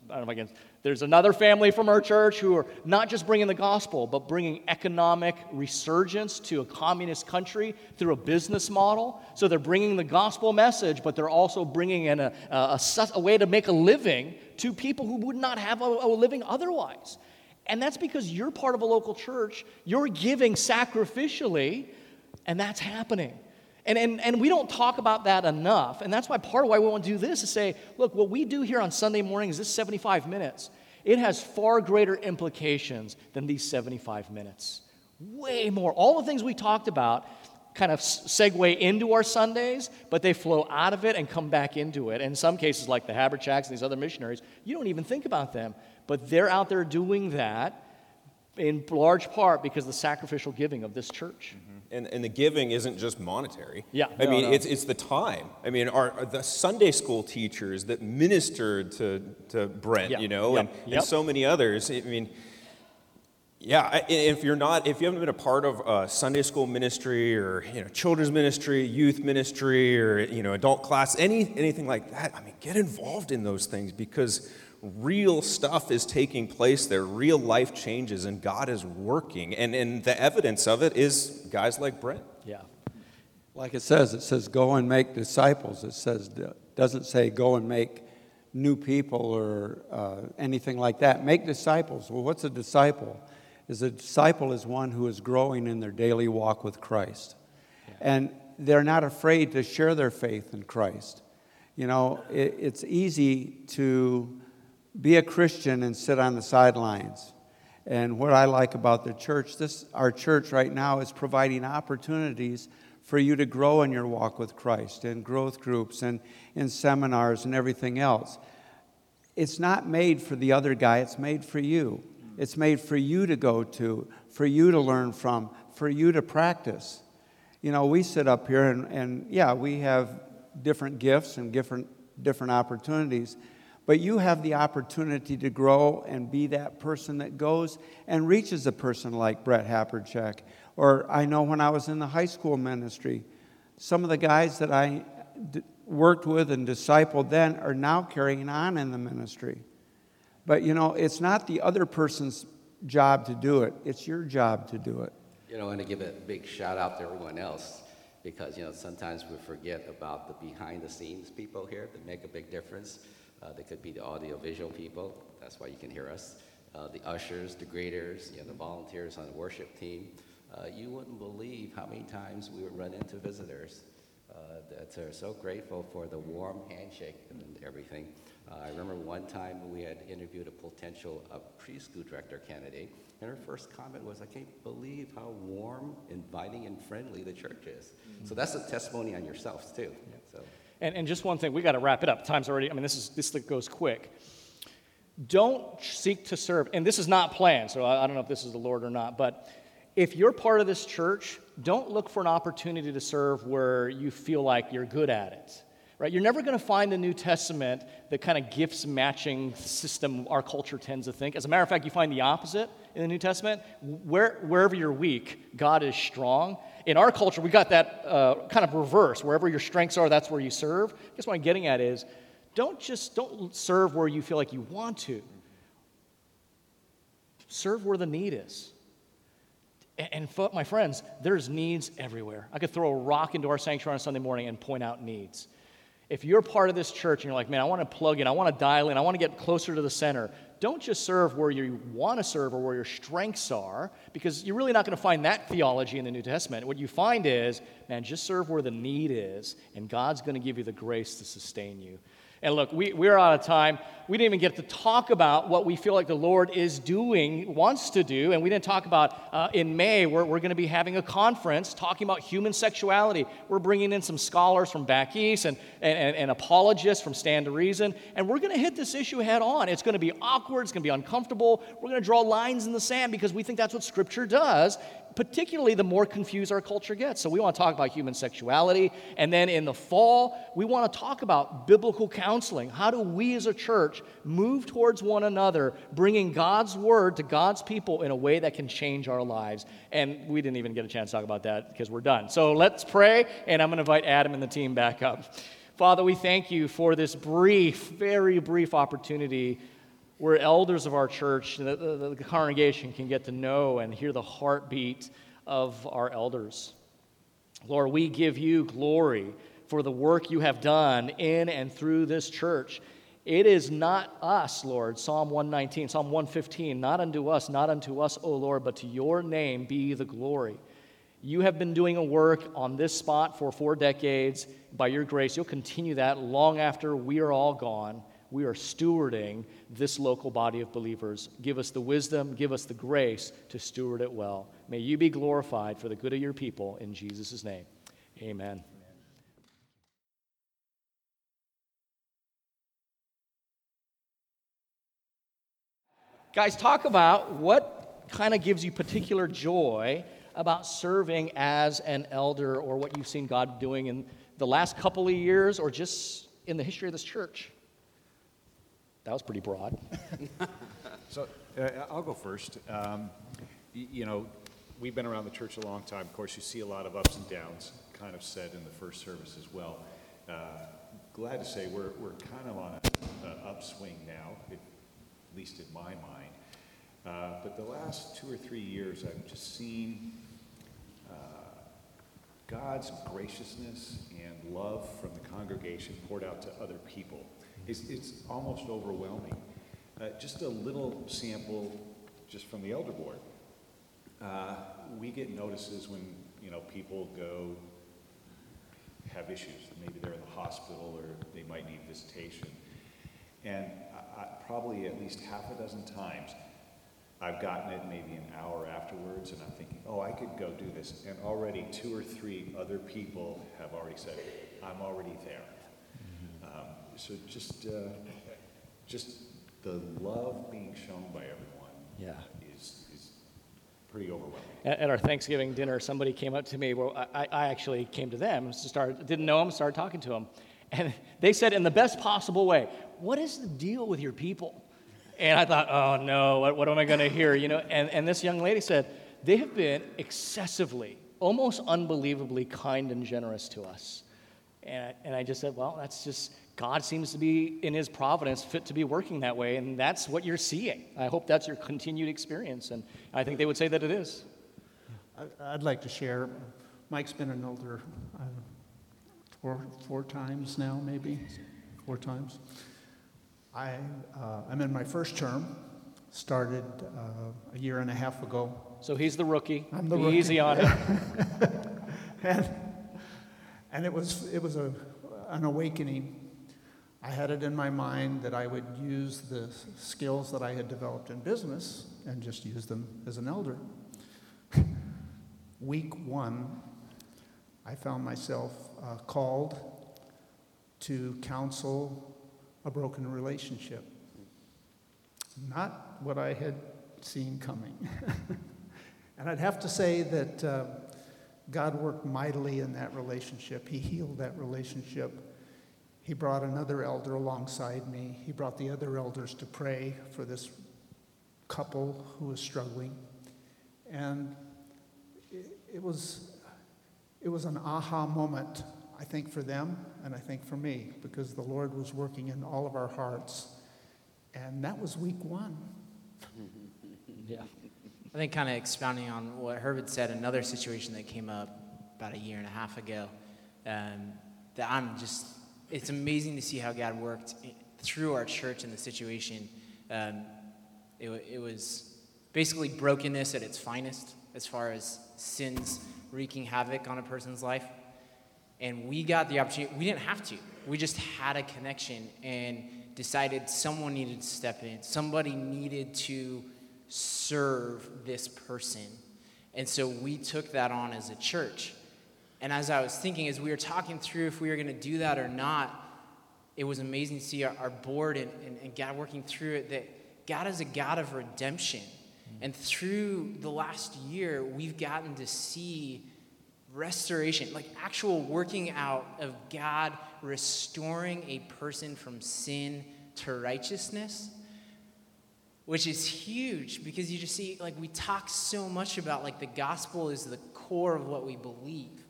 I don't know if I can. There's another family from our church who are not just bringing the gospel, but bringing economic resurgence to a communist country through a business model. So they're bringing the gospel message, but they're also bringing in a, a, a a way to make a living to people who would not have a, a living otherwise. And that's because you're part of a local church, you're giving sacrificially, and that's happening. And, and, and we don't talk about that enough. And that's why part of why we want to do this is say, look, what we do here on Sunday mornings, is this 75 minutes, it has far greater implications than these 75 minutes. Way more. All the things we talked about kind of segue into our Sundays, but they flow out of it and come back into it. In some cases, like the Haberchaks and these other missionaries, you don't even think about them. But they're out there doing that in large part because of the sacrificial giving of this church. Mm-hmm. And, and the giving isn't just monetary. Yeah. I No, mean, no. It's, it's the time. I mean, our, our- the Sunday school teachers that ministered to, to Brent, Yeah. you know, Yep. and, Yep. and so many others. I mean, yeah, if you're not, if you haven't been a part of uh, Sunday school ministry or you know children's ministry, youth ministry, or you know adult class, any anything like that, I mean, get involved in those things because real stuff is taking place there. Real life changes, and God is working, and and the evidence of it is guys like Brent. Yeah. Like it says, it says go and make disciples. It says doesn't say go and make new people or uh, anything like that. Make disciples. Well, what's a disciple? Is a disciple is one who is growing in their daily walk with Christ, and they're not afraid to share their faith in Christ. You know, it, it's easy to be a Christian and sit on the sidelines. And what I like about the church, this our church right now is providing opportunities for you to grow in your walk with Christ in growth groups and in seminars and everything else. It's not made for the other guy, it's made for you. It's made for you to go to, for you to learn from, for you to practice. You know, we sit up here and, and yeah, we have different gifts and different, different opportunities, but you have the opportunity to grow and be that person that goes and reaches a person like Brent Haberchak. Or I know when I was in the high school ministry, some of the guys that I d- worked with and discipled then are now carrying on in the ministry. But you know, it's not the other person's job to do it, it's your job to do it. You know, and to give a big shout out to everyone else because, you know, sometimes we forget about the behind the scenes people here that make a big difference. Uh, they could be the audiovisual people, that's why you can hear us, uh, the ushers, the greeters, you know, the volunteers on the worship team. Uh, you wouldn't believe how many times we would run into visitors uh, that are so grateful for the warm handshake and everything. Uh, I remember one time we had interviewed a potential uh, preschool director candidate, and her first comment was, I can't believe how warm, inviting, and friendly the church is. So that's a testimony on yourselves, too. So, And, and just one thing, we got to wrap it up. Time's already, I mean, this, is, this goes quick. don't seek to serve. And this is not planned, so I, I don't know if this is the Lord or not, but if you're part of this church, don't look for an opportunity to serve where you feel like you're good at it. Right? You're never going to find the New Testament the kind of gifts matching system our culture tends to think. As a matter of fact, you find the opposite in the New Testament. Where, wherever you're weak, God is strong. In our culture, we got that uh, kind of reverse. Wherever your strengths are, that's where you serve. Guess what I'm getting at is don't just don't serve where you feel like you want to. Serve where the need is. And, my friends, there's needs everywhere. I could throw a rock into our sanctuary on Sunday morning and point out needs. If you're part of this church and you're like, man, I want to plug in, I want to dial in, I want to get closer to the center, don't just serve where you want to serve or where your strengths are, because you're really not going to find that theology in the New Testament. What you find is, man, just serve where the need is, and God's going to give you the grace to sustain you. And look, we, we're out of time. We didn't even get to talk about what we feel like the Lord is doing, wants to do. And we didn't talk about uh, in May, we're, we're going to be having a conference talking about human sexuality. We're bringing in some scholars from back east and, and, and apologists from Stand to Reason. And we're going to hit this issue head on. It's going to be awkward, it's going to be uncomfortable. We're going to draw lines in the sand because we think that's what Scripture does particularly the more confused our culture gets. So, we want to talk about human sexuality. And then in the fall, we want to talk about biblical counseling. How do we as a church move towards one another, bringing God's word to God's people in a way that can change our lives? And we didn't even get a chance to talk about that because we're done. So, let's pray, and I'm going to invite Adam and the team back up. Father, we thank you for this brief, very brief opportunity where elders of our church, the, the, the, congregation, can get to know and hear the heartbeat of our elders. Lord, we give you glory for the work you have done in and through this church. It is not us, Lord, Psalm 119, Psalm 115, not unto us, not unto us, O Lord, but to your name be the glory. You have been doing a work on this spot for four decades. By your grace, you'll continue that long after we are all gone we are stewarding this local body of believers. Give us the wisdom, give us the grace to steward it well. May you be glorified for the good of your people. In Jesus' name, amen. Guys, talk about what kind of gives you particular joy about serving as an elder or what you've seen God doing in the last couple of years or just in the history of this church. That was pretty broad. so uh, I'll go first. Um, y- you know, we've been around the church a long time. Of course, you see a lot of ups and downs, kind of said in the first service as well. Uh, glad to say we're, we're kind of on an upswing now, at least in my mind. Uh, but the last two or three years, I've just seen uh, God's graciousness and love from the congregation poured out to other people is it's almost overwhelming. Uh, just a little sample just from the elder board. Uh, we get notices when you know people go have issues. Maybe they're in the hospital or they might need visitation. And I, I, probably at least half a dozen times, I've gotten it maybe an hour afterwards, and I'm thinking, oh, I could go do this. And already two or three other people have already said, I'm already there so just, uh, just the love being shown by everyone yeah. is, is pretty overwhelming. At, at our Thanksgiving dinner, somebody came up to me. Well, I, I actually came to them, to start, didn't know them, started talking to them. And they said, in the best possible way, What is the deal with your people? And I thought, Oh no, what, what am I going to hear? You know, and, and this young lady said, They have been excessively, almost unbelievably kind and generous to us. And I, and I just said, Well, that's just God seems to be, in His providence, fit to be working that way, and that's what you're seeing. I hope that's your continued experience, and I think they would say that it is. I'd like to share. Mike's been an elder uh, four, four times now, maybe four times. I, uh, I'm in my first term. Started uh, a year and a half ago. So he's the rookie. I'm the Be rookie. Easy on him. and, and it was it was a, an awakening I had it in my mind that I would use the skills that I had developed in business and just use them as an elder. Week one, I found myself uh, called to counsel a broken relationship. not what I had seen coming. and I'd have to say that uh, God worked mightily in that relationship. He healed that relationship. He brought another elder alongside me. He brought the other elders to pray for this couple who was struggling. And it, it was, it was an aha moment, I think, for them and I think for me, because the Lord was working in all of our hearts. And that was week one. Yeah. I think kind of expounding on what Herbert said, another situation that came up about a year and a half ago, um, that I'm just, it's amazing to see how God worked through our church in the situation. Um, it, it was basically brokenness at its finest as far as sins wreaking havoc on a person's life. And we got the opportunity, we didn't have to. We just had a connection and decided someone needed to step in. Somebody needed to serve this person. And so we took that on as a church. And as I was thinking, as we were talking through if we were going to do that or not, it was amazing to see our, our board and, and, and, God working through it that God is a God of redemption. Mm-hmm. And through the last year, we've gotten to see restoration, like actual working out of God restoring a person from sin to righteousness which is huge because you just see like we talk so much about like the gospel is the core of what we believe.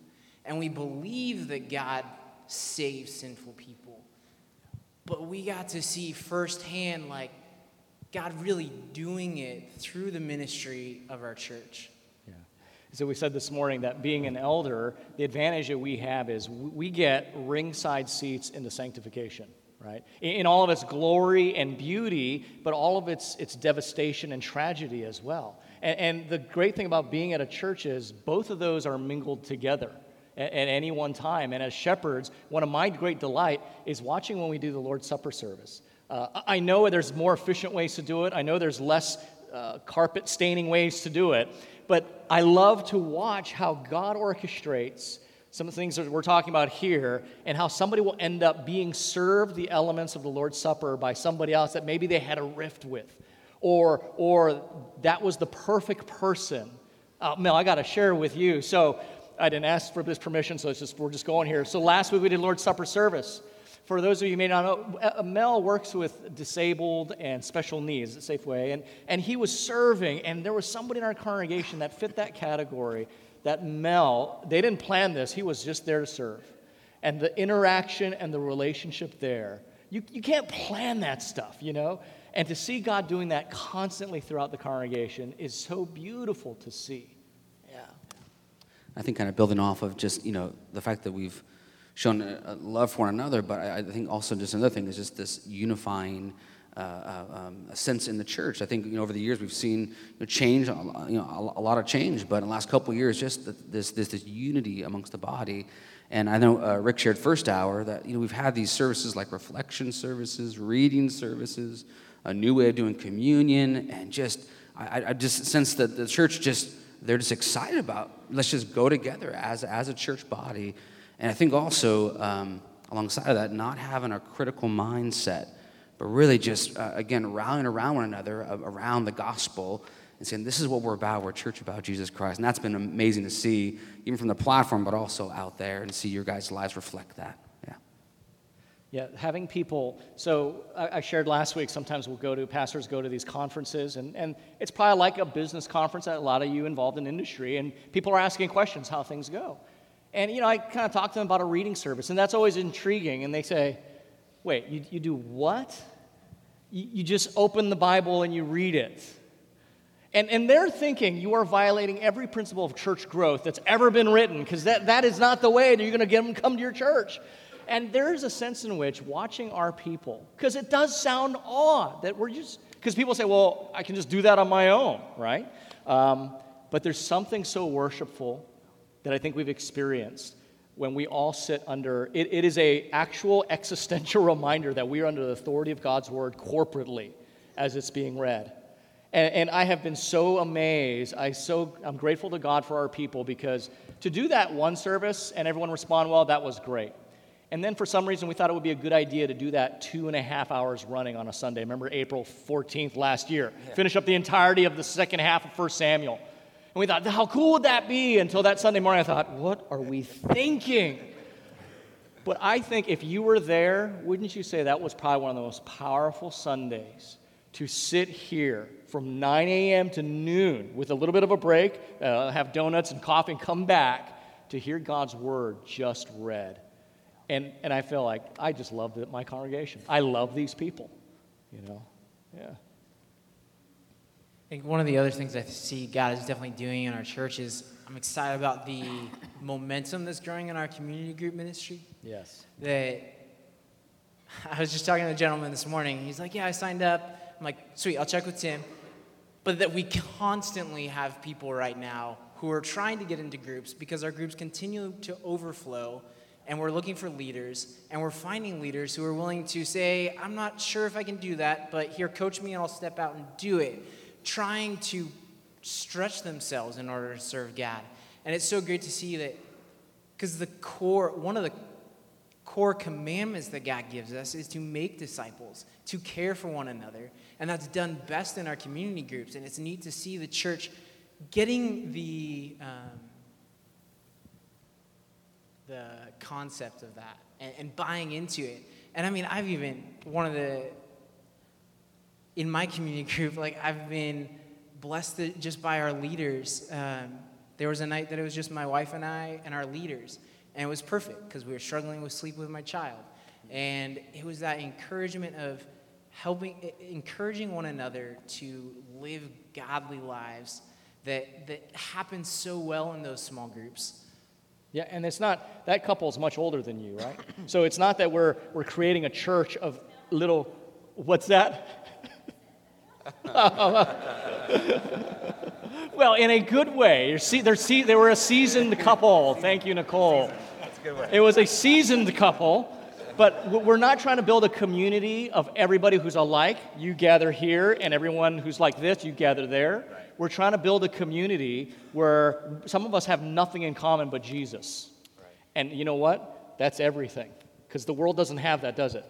And we believe that god saves sinful people. But we got to see firsthand like god really doing it through the ministry of our church. Yeah. So we said this morning that being an elder the advantage that we have is we get ringside seats into sanctification right? In all of its glory and beauty, but all of its, its devastation and tragedy as well. And, and the great thing about being at a church is both of those are mingled together at, at any one time. And as shepherds, one of my great delight is watching when we do the Lord's Supper service. Uh, I know there's more efficient ways to do it. I know there's less uh, carpet staining ways to do it. But I love to watch how God orchestrates some of the things that we're talking about here, and how somebody will end up being served the elements of the Lord's Supper by somebody else that maybe they had a rift with, or, or that was the perfect person. Uh, Mel, I got to share with you. So I didn't ask for this permission, so it's just, we're just going here. So last week we did Lord's Supper service. For those of you who may not know, uh, Mel works with disabled and special needs at Safeway, and, and he was serving, and there was somebody in our congregation that fit that category that Mel, they didn't plan this, he was just there to serve. And the interaction and the relationship there, you, you can't plan that stuff, you know? And to see God doing that constantly throughout the congregation is so beautiful to see. Yeah. I think kind of building off of just, you know, the fact that we've shown a love for one another, but I, I think also just another thing is just this unifying uh, uh, um, a sense in the church. I think you know over the years we've seen you know, change, you know, a, lot of change, but in the last couple years, just this, this this unity amongst the body. And I know uh, Rick shared first hour that you know we've had these services like reflection services, reading services, a new way of doing communion, and just I, I just sense that the church just they're just excited about let's just go together as as a church body. And I think also um, alongside of that, not having a critical mindset but really just, uh, again, rallying around one another, uh, around the gospel, and saying, This is what we're about. We're church about Jesus Christ. And that's been amazing to see, even from the platform, but also out there, and see your guys' lives reflect that. Yeah. Yeah, having people. So I, I shared last week, sometimes we'll go to, pastors go to these conferences, and, and it's probably like a business conference that a lot of you involved in industry, and people are asking questions how things go. And, you know, I kind of talk to them about a reading service, and that's always intriguing. And they say, wait, you, you do what? You, just open the Bible and you read it. And, and they're thinking you are violating every principle of church growth that's ever been written because that, that is not the way that you're going to get them come to your church. And there is a sense in which watching our people, because it does sound odd that we're just, because people say, well, I can just do that on my own, right? Um, but there's something so worshipful that I think we've experienced when we all sit under it, it is a actual existential reminder that we are under the authority of god's word corporately as it's being read and, and i have been so amazed i so i'm grateful to god for our people because to do that one service and everyone respond well that was great And then for some reason, we thought it would be a good idea to do that two and a half hours running on a Sunday. Remember April 14th last year? Finish up the entirety of the second half of 1 Samuel. And we thought, how cool would that be? Until that Sunday morning, I thought, what are we thinking? But I think if you were there, wouldn't you say that was probably one of the most powerful Sundays to sit here from 9 a.m. to noon with a little bit of a break, uh, have donuts and coffee, and come back to hear God's word just read. And, and I feel like I just love my congregation. I love these people, you know? Yeah. I think one of the other things I see God is definitely doing in our church is I'm excited about the momentum that's growing in our community group ministry. Yes. That I was just talking to a gentleman this morning. He's like, Yeah, I signed up. I'm like, Sweet, I'll check with Tim. But that we constantly have people right now who are trying to get into groups because our groups continue to overflow and we're looking for leaders and we're finding leaders who are willing to say i'm not sure if i can do that but here coach me and i'll step out and do it trying to stretch themselves in order to serve god and it's so great to see that because the core one of the core commandments that god gives us is to make disciples to care for one another and that's done best in our community groups and it's neat to see the church getting the um, the concept of that and, and buying into it. And I mean, I've even, one of the, in my community group, like I've been blessed just by our leaders. Um, there was a night that it was just my wife and I and our leaders. And it was perfect because we were struggling with sleep with my child. And it was that encouragement of helping, encouraging one another to live godly lives that, that happens so well in those small groups. Yeah, and it's not, that couple is much older than you, right? So it's not that we're, we're creating a church of little, what's that? well, in a good way. See, they're see, they were a seasoned couple. Thank you, Nicole. It was a seasoned couple, but we're not trying to build a community of everybody who's alike. You gather here, and everyone who's like this, you gather there. We're trying to build a community where some of us have nothing in common but Jesus. And you know what? That's everything. Because the world doesn't have that, does it?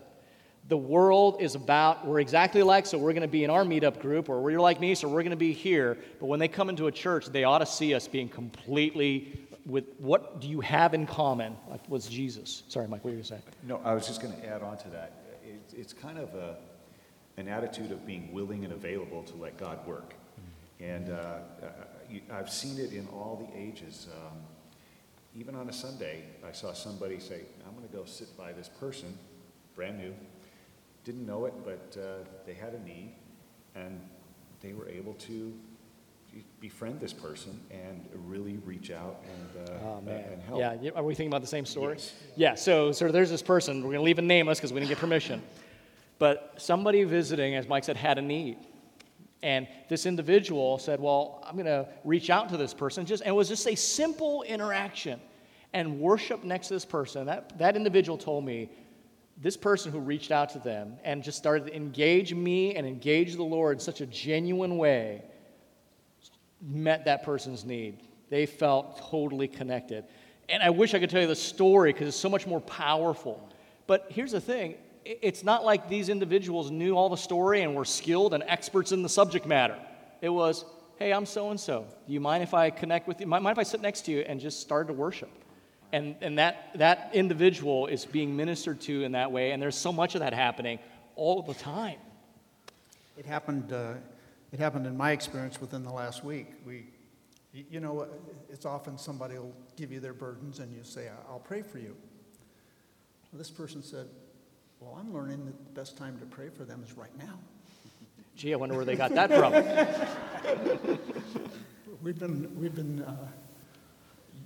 The world is about, we're exactly alike, so we're going to be in our meetup group, or we're like me, so we're going to be here. But when they come into a church, they ought to see us being completely with what do you have in common? Like, was Jesus? Sorry, Mike, what were you going to say? No, I was just going to add on to that. It, it's kind of a, an attitude of being willing and available to let God work. And uh, uh, you, I've seen it in all the ages. Um, even on a Sunday, I saw somebody say, I'm going to go sit by this person, brand new, didn't know it, but uh, they had a need, and they were able to befriend this person and really reach out and, uh, Oh, man. and help. Yeah, are we thinking about the same story? Yes. Yeah, so, so there's this person, we're going to leave it nameless because we didn't get permission. But somebody visiting, as Mike said, had a need. And this individual said, Well, I'm going to reach out to this person. Just, and it was just a simple interaction and worship next to this person. That, that individual told me, this person who reached out to them and just started to engage me and engage the Lord in such a genuine way met that person's need. They felt totally connected. And I wish I could tell you the story because it's so much more powerful. But here's the thing it's not like these individuals knew all the story and were skilled and experts in the subject matter. It was, hey, I'm so and so. Do you mind if I connect with you? Mind if I sit next to you and just start to worship? And, and that, that individual is being ministered to in that way. And there's so much of that happening all the time. It happened, uh, it happened in my experience within the last week. We, you know, it's often somebody will give you their burdens and you say, I'll pray for you. Well, this person said, Well, I'm learning that the best time to pray for them is right now. Gee, I wonder where they got that from. We've been, we've been uh,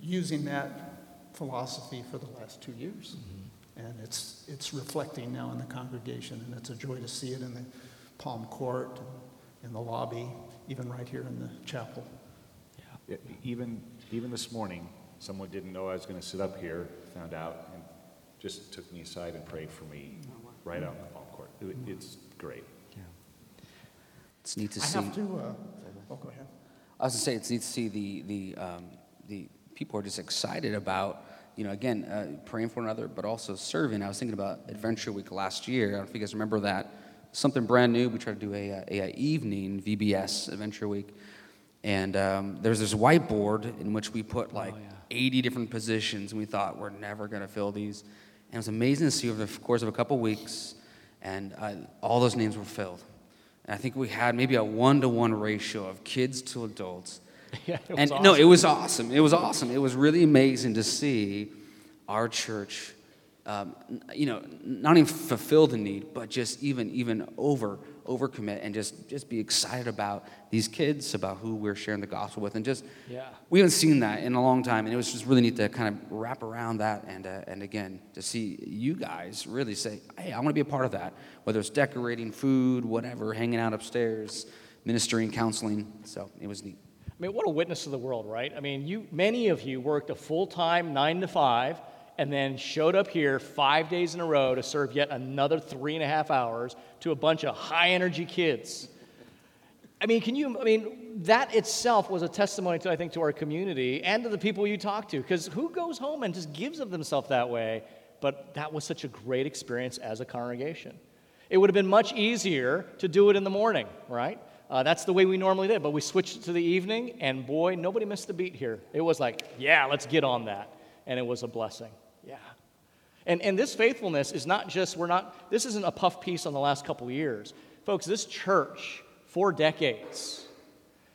using that philosophy for the last two years. And it's, it's reflecting now in the congregation, and it's a joy to see it in the Palm Court, in the lobby, even right here in the chapel. E- Even, even this morning, someone didn't know I was going to sit up here, found out, and just took me aside and prayed for me right out in the palm court. It- It's great. Yeah. It's neat to I see. have to, uh, oh, go ahead. I was gonna say it's neat to see the the um, the people are just excited about you know, again, uh, praying for one another, but also serving. I was thinking about Adventure Week last year. I don't know if you guys remember that. Something brand new. We tried to do a, a, a evening VBS Adventure Week, and um, there's this whiteboard in which we put like 80 different positions, and we thought we're never going to fill these. And it was amazing to see over the course of a couple weeks, and uh, all those names were filled. And I think we had maybe a one to one ratio of kids to adults. Yeah, and awesome. no, it was awesome. It was awesome. It was really amazing to see our church, um, you know, not even fulfill the need, but just even even over overcommit and just just be excited about these kids, about who we're sharing the gospel with, and just Yeah. we haven't seen that in a long time, and it was just really neat to kind of wrap around that, and uh, and again to see you guys really say, hey, I want to be a part of that, whether it's decorating food, whatever, hanging out upstairs, ministering, counseling. So it was neat. I mean, what a witness to the world, right? I mean, you, many of you worked a full time nine to five and then showed up here five days in a row to serve yet another three and a half hours to a bunch of high energy kids. I mean, can you, I mean, that itself was a testimony to, I think, to our community and to the people you talk to. Because who goes home and just gives of themselves that way? But that was such a great experience as a congregation. It would have been much easier to do it in the morning, right? Uh, that's the way we normally did, but we switched it to the evening, and boy, nobody missed a beat here. It was like, yeah, let's get on that. And it was a blessing. Yeah. And, and this faithfulness is not just, we're not, this isn't a puff piece on the last couple years. Folks, this church, for decades,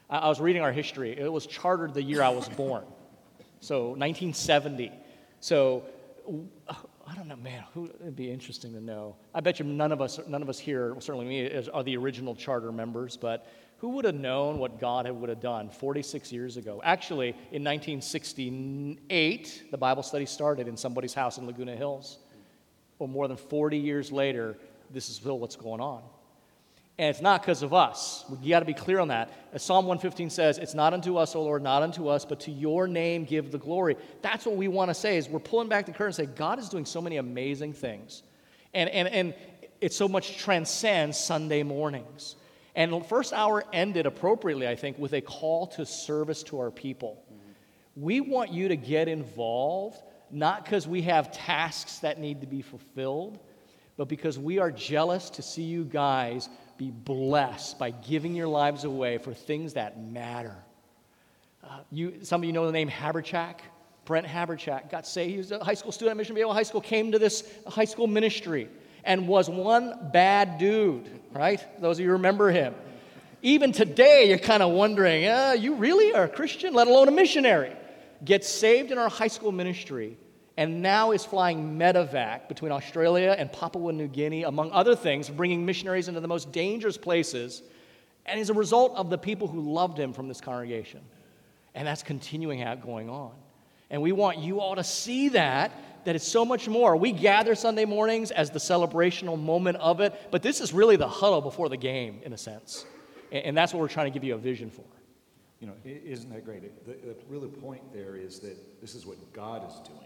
I, I was reading our history. It was chartered the year I was born. So 1970. So I don't know, man. Who it'd be interesting to know. I bet you none of us, none of us here, certainly me, is, are the original charter members. But who would have known what God would have done 46 years ago? Actually, in 1968, the Bible study started in somebody's house in Laguna Hills. Well, more than 40 years later, this is still what's going on. And it's not because of us. You got to be clear on that. As Psalm 115 says, it's not unto us, O Lord, not unto us, but to your name give the glory. That's what we want to say is we're pulling back the curtain and say, God is doing so many amazing things. And, and, and it so much transcends Sunday mornings. And the first hour ended appropriately, I think, with a call to service to our people. We want you to get involved, not because we have tasks that need to be fulfilled, but because we are jealous to see you guys be blessed by giving your lives away for things that matter. Uh, you, some of you know the name Haberchak. Brent Haberchak got saved. He was a high school student at Mission Viejo High School, came to this high school ministry, and was one bad dude, right? Those of you remember him. Even today, you're kind of wondering, uh, you really are a Christian, let alone a missionary. Gets saved in our high school ministry, and now is flying medevac between Australia and Papua New Guinea, among other things, bringing missionaries into the most dangerous places, and is a result of the people who loved him from this congregation. And that's continuing out going on. And we want you all to see that, that it's so much more. We gather Sunday mornings as the celebrational moment of it, but this is really the huddle before the game, in a sense. And, and that's what we're trying to give you a vision for. You know, isn't that great? The, the really point there is that this is what God is doing.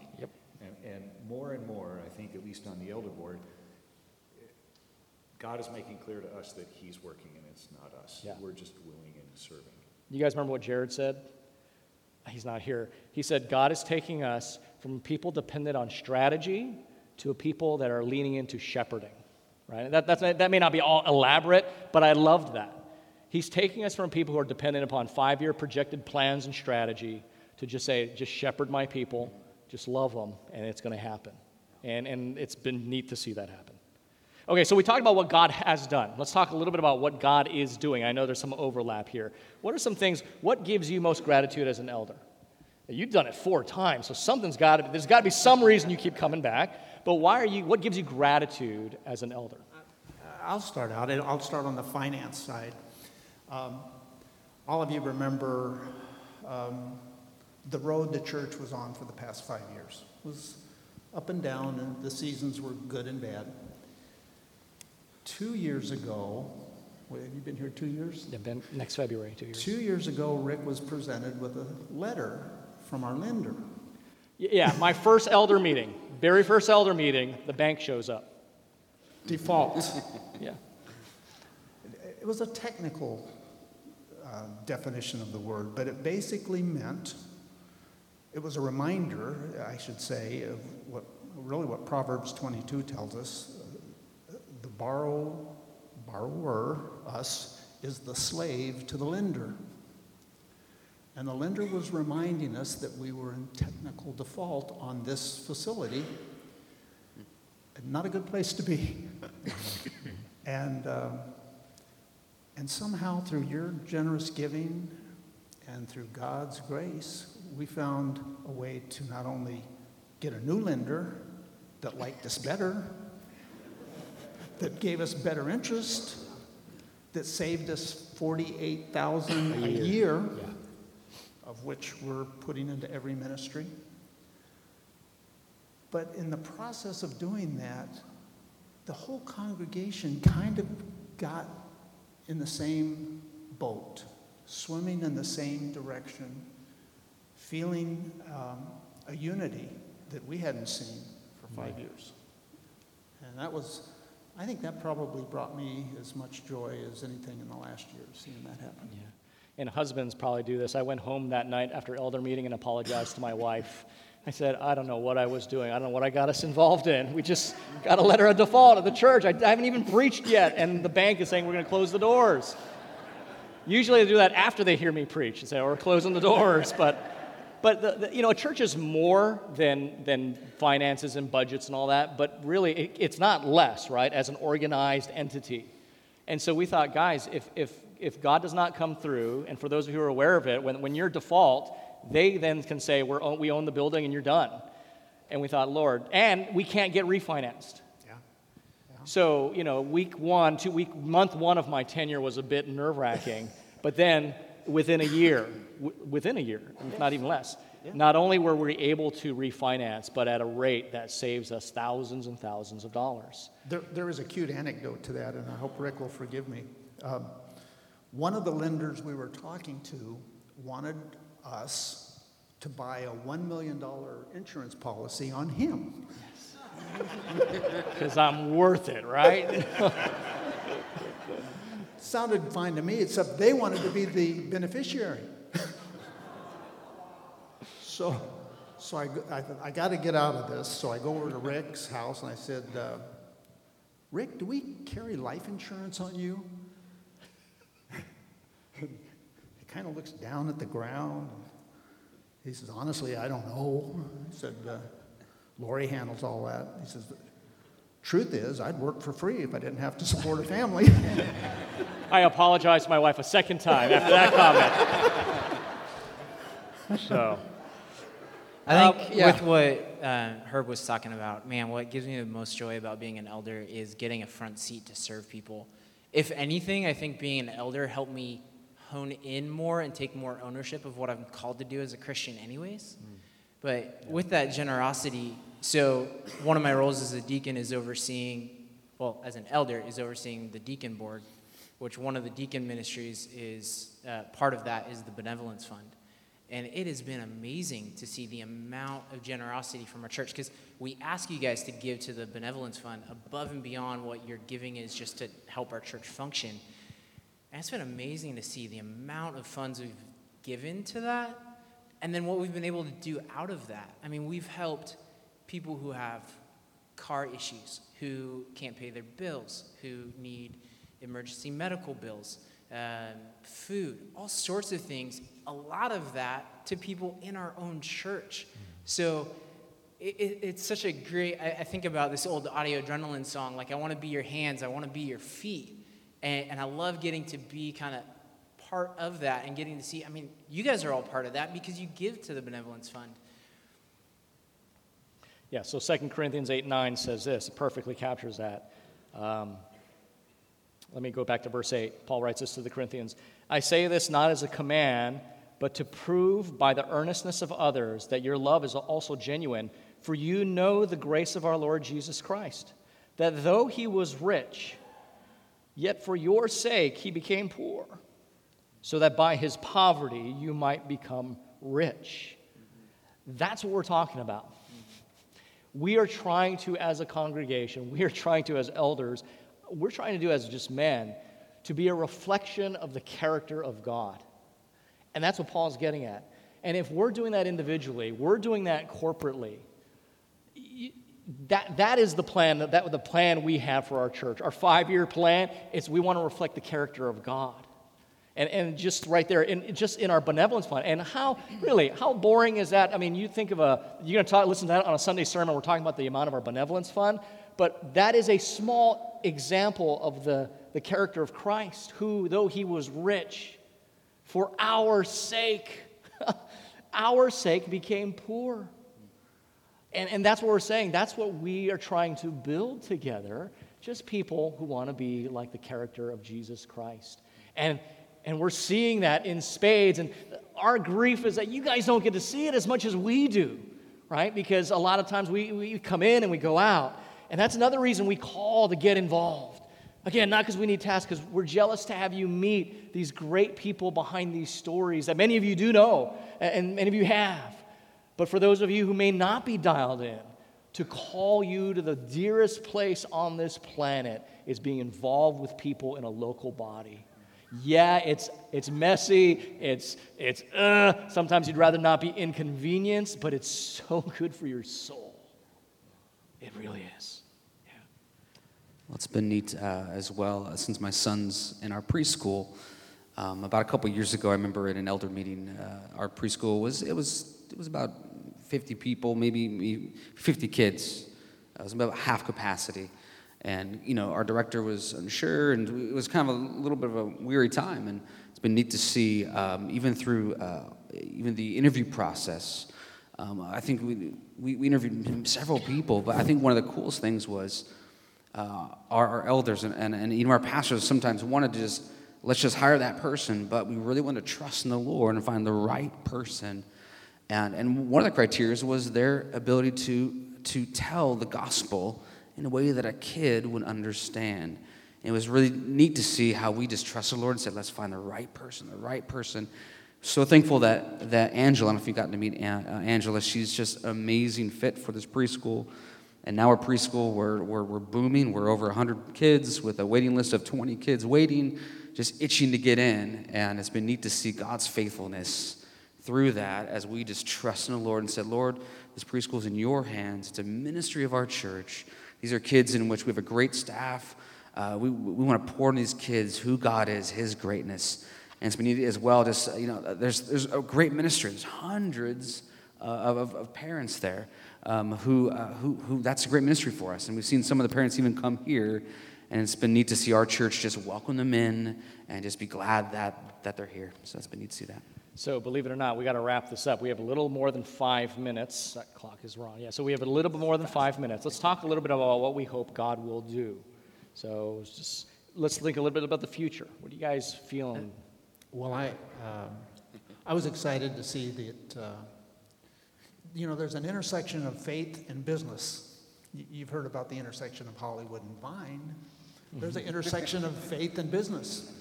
And, and more and more, I think, at least on the elder board, God is making clear to us that He's working and it's not us. Yeah. We're just willing and serving. You guys remember what Jared said? He's not here. He said, God is taking us from people dependent on strategy to a people that are leaning into shepherding. Right? That, that's, that may not be all elaborate, but I loved that. He's taking us from people who are dependent upon five year projected plans and strategy to just say, just shepherd my people, just love them, and it's going to happen. And, and it's been neat to see that happen. Okay, so we talked about what God has done. Let's talk a little bit about what God is doing. I know there's some overlap here. What are some things, what gives you most gratitude as an elder? You've done it four times, so something's got to, there's got to be some reason you keep coming back. But why are you, what gives you gratitude as an elder? I'll start out, and I'll start on the finance side. Um, all of you remember um, the road the church was on for the past five years. It was up and down, and the seasons were good and bad. Two years ago, have you been here two years? Yeah, Ben, next February, two years. Two years ago, Rick was presented with a letter from our lender. Yeah, my first elder meeting, very first elder meeting, the bank shows up. Default. Yeah. It was a technical uh, definition of the word, but it basically meant it was a reminder, I should say, of what really what Proverbs 22 tells us. The borrow, borrower, us, is the slave to the lender. And the lender was reminding us that we were in technical default on this facility. Not a good place to be. and, um, and somehow, through your generous giving and through God's grace, we found a way to not only get a new lender that liked us better, that gave us better interest, that saved us 48,000 a year, of which we're putting into every ministry. But in the process of doing that, the whole congregation kind of got in the same boat, swimming in the same direction, feeling um, a unity that we hadn't seen for five years. And that was, I think that probably brought me as much joy as anything in the last year, seeing that happen. Yeah. And husbands probably do this. I went home that night after elder meeting and apologized to my wife. I said, I don't know what I was doing. I don't know what I got us involved in. We just got a letter of default at the church. I, I haven't even preached yet, and the bank is saying we're going to close the doors. Usually they do that after they hear me preach and say, oh, we're closing the doors. But but the, the, you know, a church is more than, than finances and budgets and all that, but really it, it's not less, right, as an organized entity. And so we thought, guys, if, if, if God does not come through, and for those of you who are aware of it, when, when you're default, they then can say, We're, we own the building and you're done. And we thought, Lord, and we can't get refinanced. Yeah. So, you know, week one, two week, month one of my tenure was a bit nerve wracking, but then within a year, w- within a year, not even less. Not only were we able to refinance, but at a rate that saves us thousands and thousands of dollars. There, there is a cute anecdote to that, and I hope Rick will forgive me. Um, one of the lenders we were talking to wanted us to buy a $1 million insurance policy on him. Because I'm worth it, right? Sounded fine to me, except they wanted to be the beneficiary. so so I, I, I got to get out of this. So I go over to Rick's house and I said, uh, Rick, do we carry life insurance on you? he kind of looks down at the ground. He says, honestly, I don't know. He said, uh, Lori handles all that. He says, truth is, I'd work for free if I didn't have to support a family. I apologized to my wife a second time after that comment. so, I think Um, yeah. with what uh, Herb was talking about, man, what gives me the most joy about being an elder is getting a front seat to serve people. If anything, I think being an elder helped me hone in more and take more ownership of what I'm called to do as a Christian, anyways. But with that generosity, so one of my roles as a deacon is overseeing, well, as an elder, is overseeing the deacon board, which one of the deacon ministries is uh, part of that is the benevolence fund. And it has been amazing to see the amount of generosity from our church because we ask you guys to give to the benevolence fund above and beyond what your giving is just to help our church function. And it's been amazing to see the amount of funds we've given to that and then what we've been able to do out of that. I mean, we've helped people who have car issues, who can't pay their bills, who need emergency medical bills, um, food, all sorts of things. A lot of that to people in our own church. So it, it, it's such a great. I, I think about this old audio adrenaline song, like I want to be your hands, I want to be your feet, and, and I love getting to be kind of part of that and getting to see. I mean, you guys are all part of that because you give to the benevolence fund. Yeah, so 2 Corinthians 8 9 says this, it perfectly captures that. Um, let me go back to verse 8. Paul writes this to the Corinthians I say this not as a command, but to prove by the earnestness of others that your love is also genuine. For you know the grace of our Lord Jesus Christ, that though he was rich, yet for your sake he became poor, so that by his poverty you might become rich. That's what we're talking about. We are trying to, as a congregation, we are trying to, as elders, we're trying to do as just men, to be a reflection of the character of God. And that's what Paul's getting at. And if we're doing that individually, we're doing that corporately. That, that is the plan, that, that the plan we have for our church. Our five-year plan is we want to reflect the character of God. And, and just right there, in, just in our benevolence plan. And how, really, how boring is that? I mean, you think of a, you're going to talk, listen to that on a Sunday sermon, we're talking about the amount of our benevolence fund, but that is a small example of the, the character of Christ, who, though he was rich, for our sake, our sake became poor. And, and that's what we're saying. That's what we are trying to build together. Just people who want to be like the character of Jesus Christ. And and we're seeing that in spades. And our grief is that you guys don't get to see it as much as we do, right? Because a lot of times we, we come in and we go out. And that's another reason we call to get involved. Again, not because we need tasks, because we're jealous to have you meet these great people behind these stories that many of you do know, and many of you have. But for those of you who may not be dialed in, to call you to the dearest place on this planet is being involved with people in a local body. Yeah, it's, it's messy. It's, it's uh, sometimes you'd rather not be inconvenienced, but it's so good for your soul. It really is. Yeah. Well, it's been neat uh, as well uh, since my son's in our preschool. Um, about a couple years ago, I remember at an elder meeting, uh, our preschool was it was it was about 50 people, maybe 50 kids. It was about half capacity. And, you know, our director was unsure, and it was kind of a little bit of a weary time. And it's been neat to see, um, even through uh, even the interview process. Um, I think we, we, we, interviewed several people, but I think one of the coolest things was uh, our, our, elders and, and, and even our pastors sometimes wanted to just, let's just hire that person, but we really wanted to trust in the Lord and find the right person. And, and one of the criteria was their ability to, to tell the gospel in a way that a kid would understand. it was really neat to see how we just trusted the Lord and said, let's find the right person, the right person. So thankful that, that Angela, I don't know if you've gotten to meet uh, Angela, she's just amazing fit for this preschool. And now our preschool, we're, we're, we're booming. We're over 100 kids with a waiting list of 20 kids waiting, just itching to get in. And it's been neat to see God's faithfulness through that as we just trust in the Lord and said, Lord, this preschool is in your hands. It's a ministry of our church. These are kids in which we have a great staff. Uh, we, we want to pour in these kids who God is, His greatness. And it's been neat as well, just, you know, there's, there's a great ministry. There's hundreds uh, of, of, parents there um, who, uh, who, who, that's a great ministry for us. And we've seen some of the parents even come here, and it's been neat to see our church just welcome them in and just be glad that, that they're here. So it's been neat to see that. So, believe it or not, we got to wrap this up. We have a little more than five minutes. That clock is wrong. Yeah, so we have a little bit more than five minutes. Let's talk a little bit about what we hope God will do. So, just let's think a little bit about the future. What are you guys feeling? Well, I, um, I was excited to see that, uh, you know, there's an intersection of faith and business. You've heard about the intersection of Hollywood and Vine. There's an intersection of faith and business.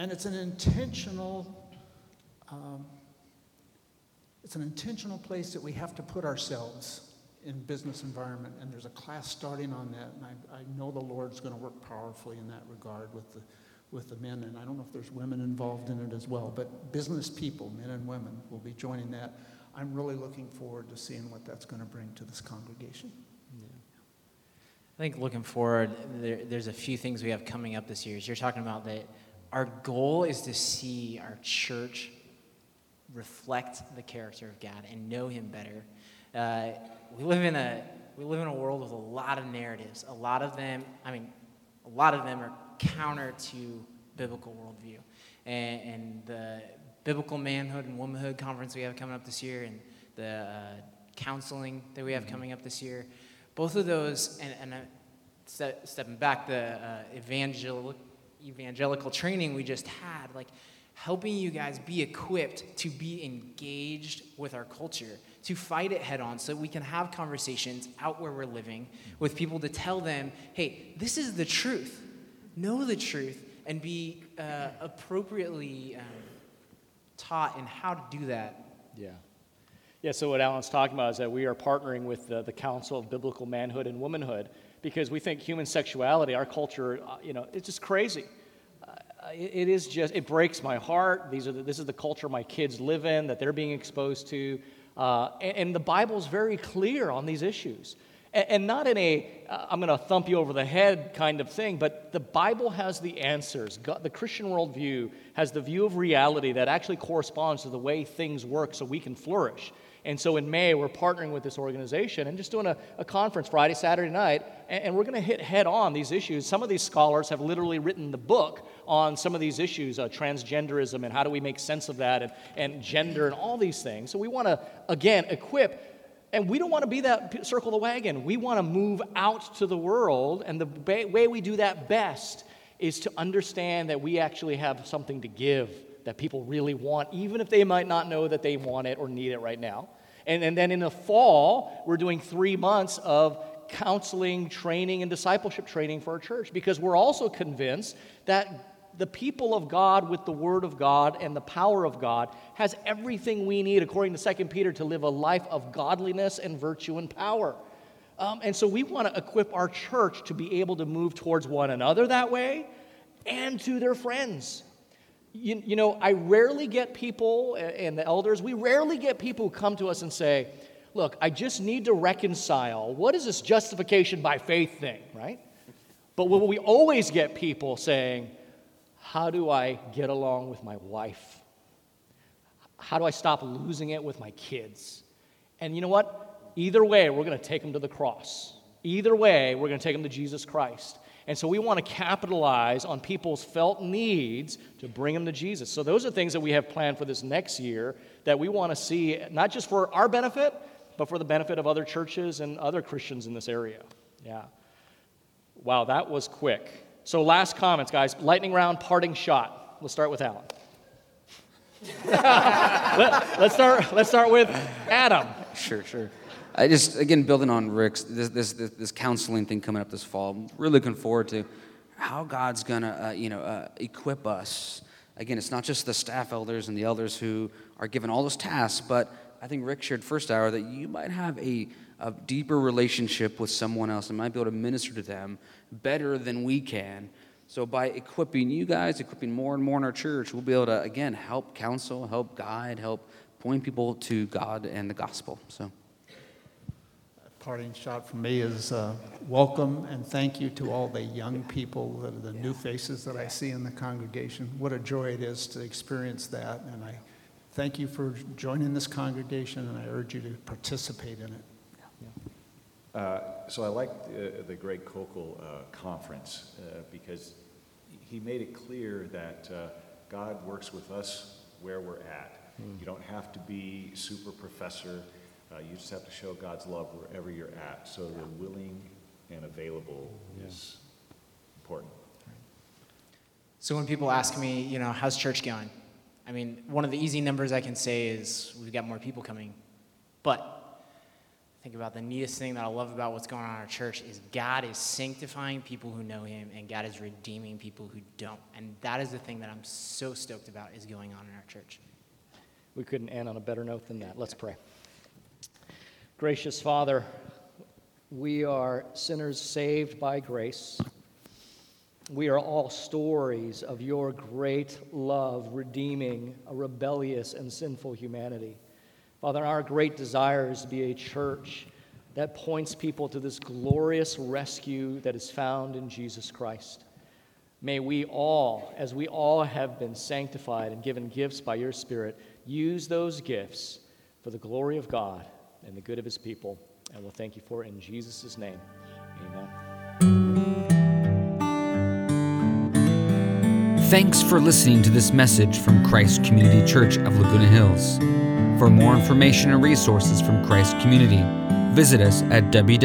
And it's an intentional um, it's an intentional place that we have to put ourselves in business environment, and there's a class starting on that, and I, I know the Lord's going to work powerfully in that regard with the, with the men, and I don't know if there's women involved in it as well, but business people, men and women, will be joining that. I'm really looking forward to seeing what that's going to bring to this congregation. I think looking forward, there, there's a few things we have coming up this year. You're talking about that, our goal is to see our church reflect the character of God and know Him better. Uh, we live in a we live in a world with a lot of narratives. A lot of them, I mean, a lot of them are counter to biblical worldview. And, and the biblical manhood and womanhood conference we have coming up this year, and the uh, counseling that we have mm-hmm. coming up this year, both of those, and, and uh, ste- stepping back, the uh, evangel- evangelical training we just had, like helping you guys be equipped to be engaged with our culture, to fight it head on so we can have conversations out where we're living with people to tell them, hey, this is the truth. Know the truth and be uh, appropriately um, taught in how to do that. Yeah. Yeah, so what Alan's talking about is that we are partnering with the, the Council of Biblical Manhood and Womanhood because we think human sexuality, our culture, uh, you know, it's just crazy. Uh, it, is just, it breaks my heart. These are the, this is the culture my kids live in, that they're being exposed to. Uh, and, and, the Bible's very clear on these issues. And, and not in a, uh, I'm going to thump you over the head kind of thing, but the Bible has the answers. God, the Christian worldview has the view of reality that actually corresponds to the way things work so we can flourish. And so in May, we're partnering with this organization and just doing a, a conference Friday, Saturday night, and, and we're going to hit head on these issues. Some of these scholars have literally written the book on some of these issues, uh, transgenderism, and how do we make sense of that, and, and gender, and all these things. So we want to, again, equip and we don't want to be that circle the wagon. We want to move out to the world. And the way we do that best is to understand that we actually have something to give that people really want, even if they might not know that they want it or need it right now. And, and then in the fall, we're doing three months of counseling, training, and discipleship training for our church because we're also convinced that the people of God with the Word of God and the power of God has everything we need, according to 2 Peter, to live a life of godliness and virtue and power. Um, and so we want to equip our church to be able to move towards one another that way and to their friends. You, you know, I rarely get people, and the elders, we rarely get people who come to us and say, Look, I just need to reconcile. What is this justification by faith thing, right? But what we always get people saying, How do I get along with my wife? How do I stop losing it with my kids? And you know what? Either way, we're going to take them to the cross. Either way, we're going to take them to Jesus Christ. And so we want to capitalize on people's felt needs to bring them to Jesus. So those are things that we have planned for this next year that we want to see, not just for our benefit, but for the benefit of other churches and other Christians in this area. Yeah. Wow, that was quick. So, last comments, guys. Lightning round, parting shot. Let's start with Alan. Let, us start. Let's start with Adam. Sure, sure. I just again building on Rick's this this this, this counseling thing coming up this fall. I'm really looking forward to how God's gonna uh, you know uh, equip us. Again, it's not just the staff elders and the elders who are given all those tasks, but I think Rick shared first hour that you might have a, a deeper relationship with someone else and might be able to minister to them better than we can. So by equipping you guys, equipping more and more in our church, we'll be able to again help counsel, help guide, help point people to God and the gospel. So parting shot from me is uh, welcome and thank you to all the young people, the, the new faces that I see in the congregation. What a joy it is to experience that. And I thank you for joining this congregation, and I urge you to participate in it. Uh, so I liked uh, the Greg Koukl uh, conference uh, because he made it clear that uh, God works with us where we're at. Mm. You don't have to be super professor. Uh, you just have to show God's love wherever you're at. So the willing and available yeah. is important. So when people ask me, you know, how's church going? I mean, one of the easy numbers I can say is we've got more people coming. But think about the neatest thing that I love about what's going on in our church is God is sanctifying people who know Him, and God is redeeming people who don't. And that is the thing that I'm so stoked about is going on in our church. We couldn't end on a better note than that. Let's pray. Gracious Father, we are sinners saved by grace. We are all stories of your great love redeeming a rebellious and sinful humanity. Father, our great desire is to be a church that points people to this glorious rescue that is found in Jesus Christ. May we all, as we all have been sanctified and given gifts by your Spirit, use those gifts for the glory of God and the good of his people. And we'll thank you for it in Jesus' name. Amen. Thanks for listening to this message from Christ Community Church of Laguna Hills. For more information and resources from Christ Community, visit us at www.ccclh.org.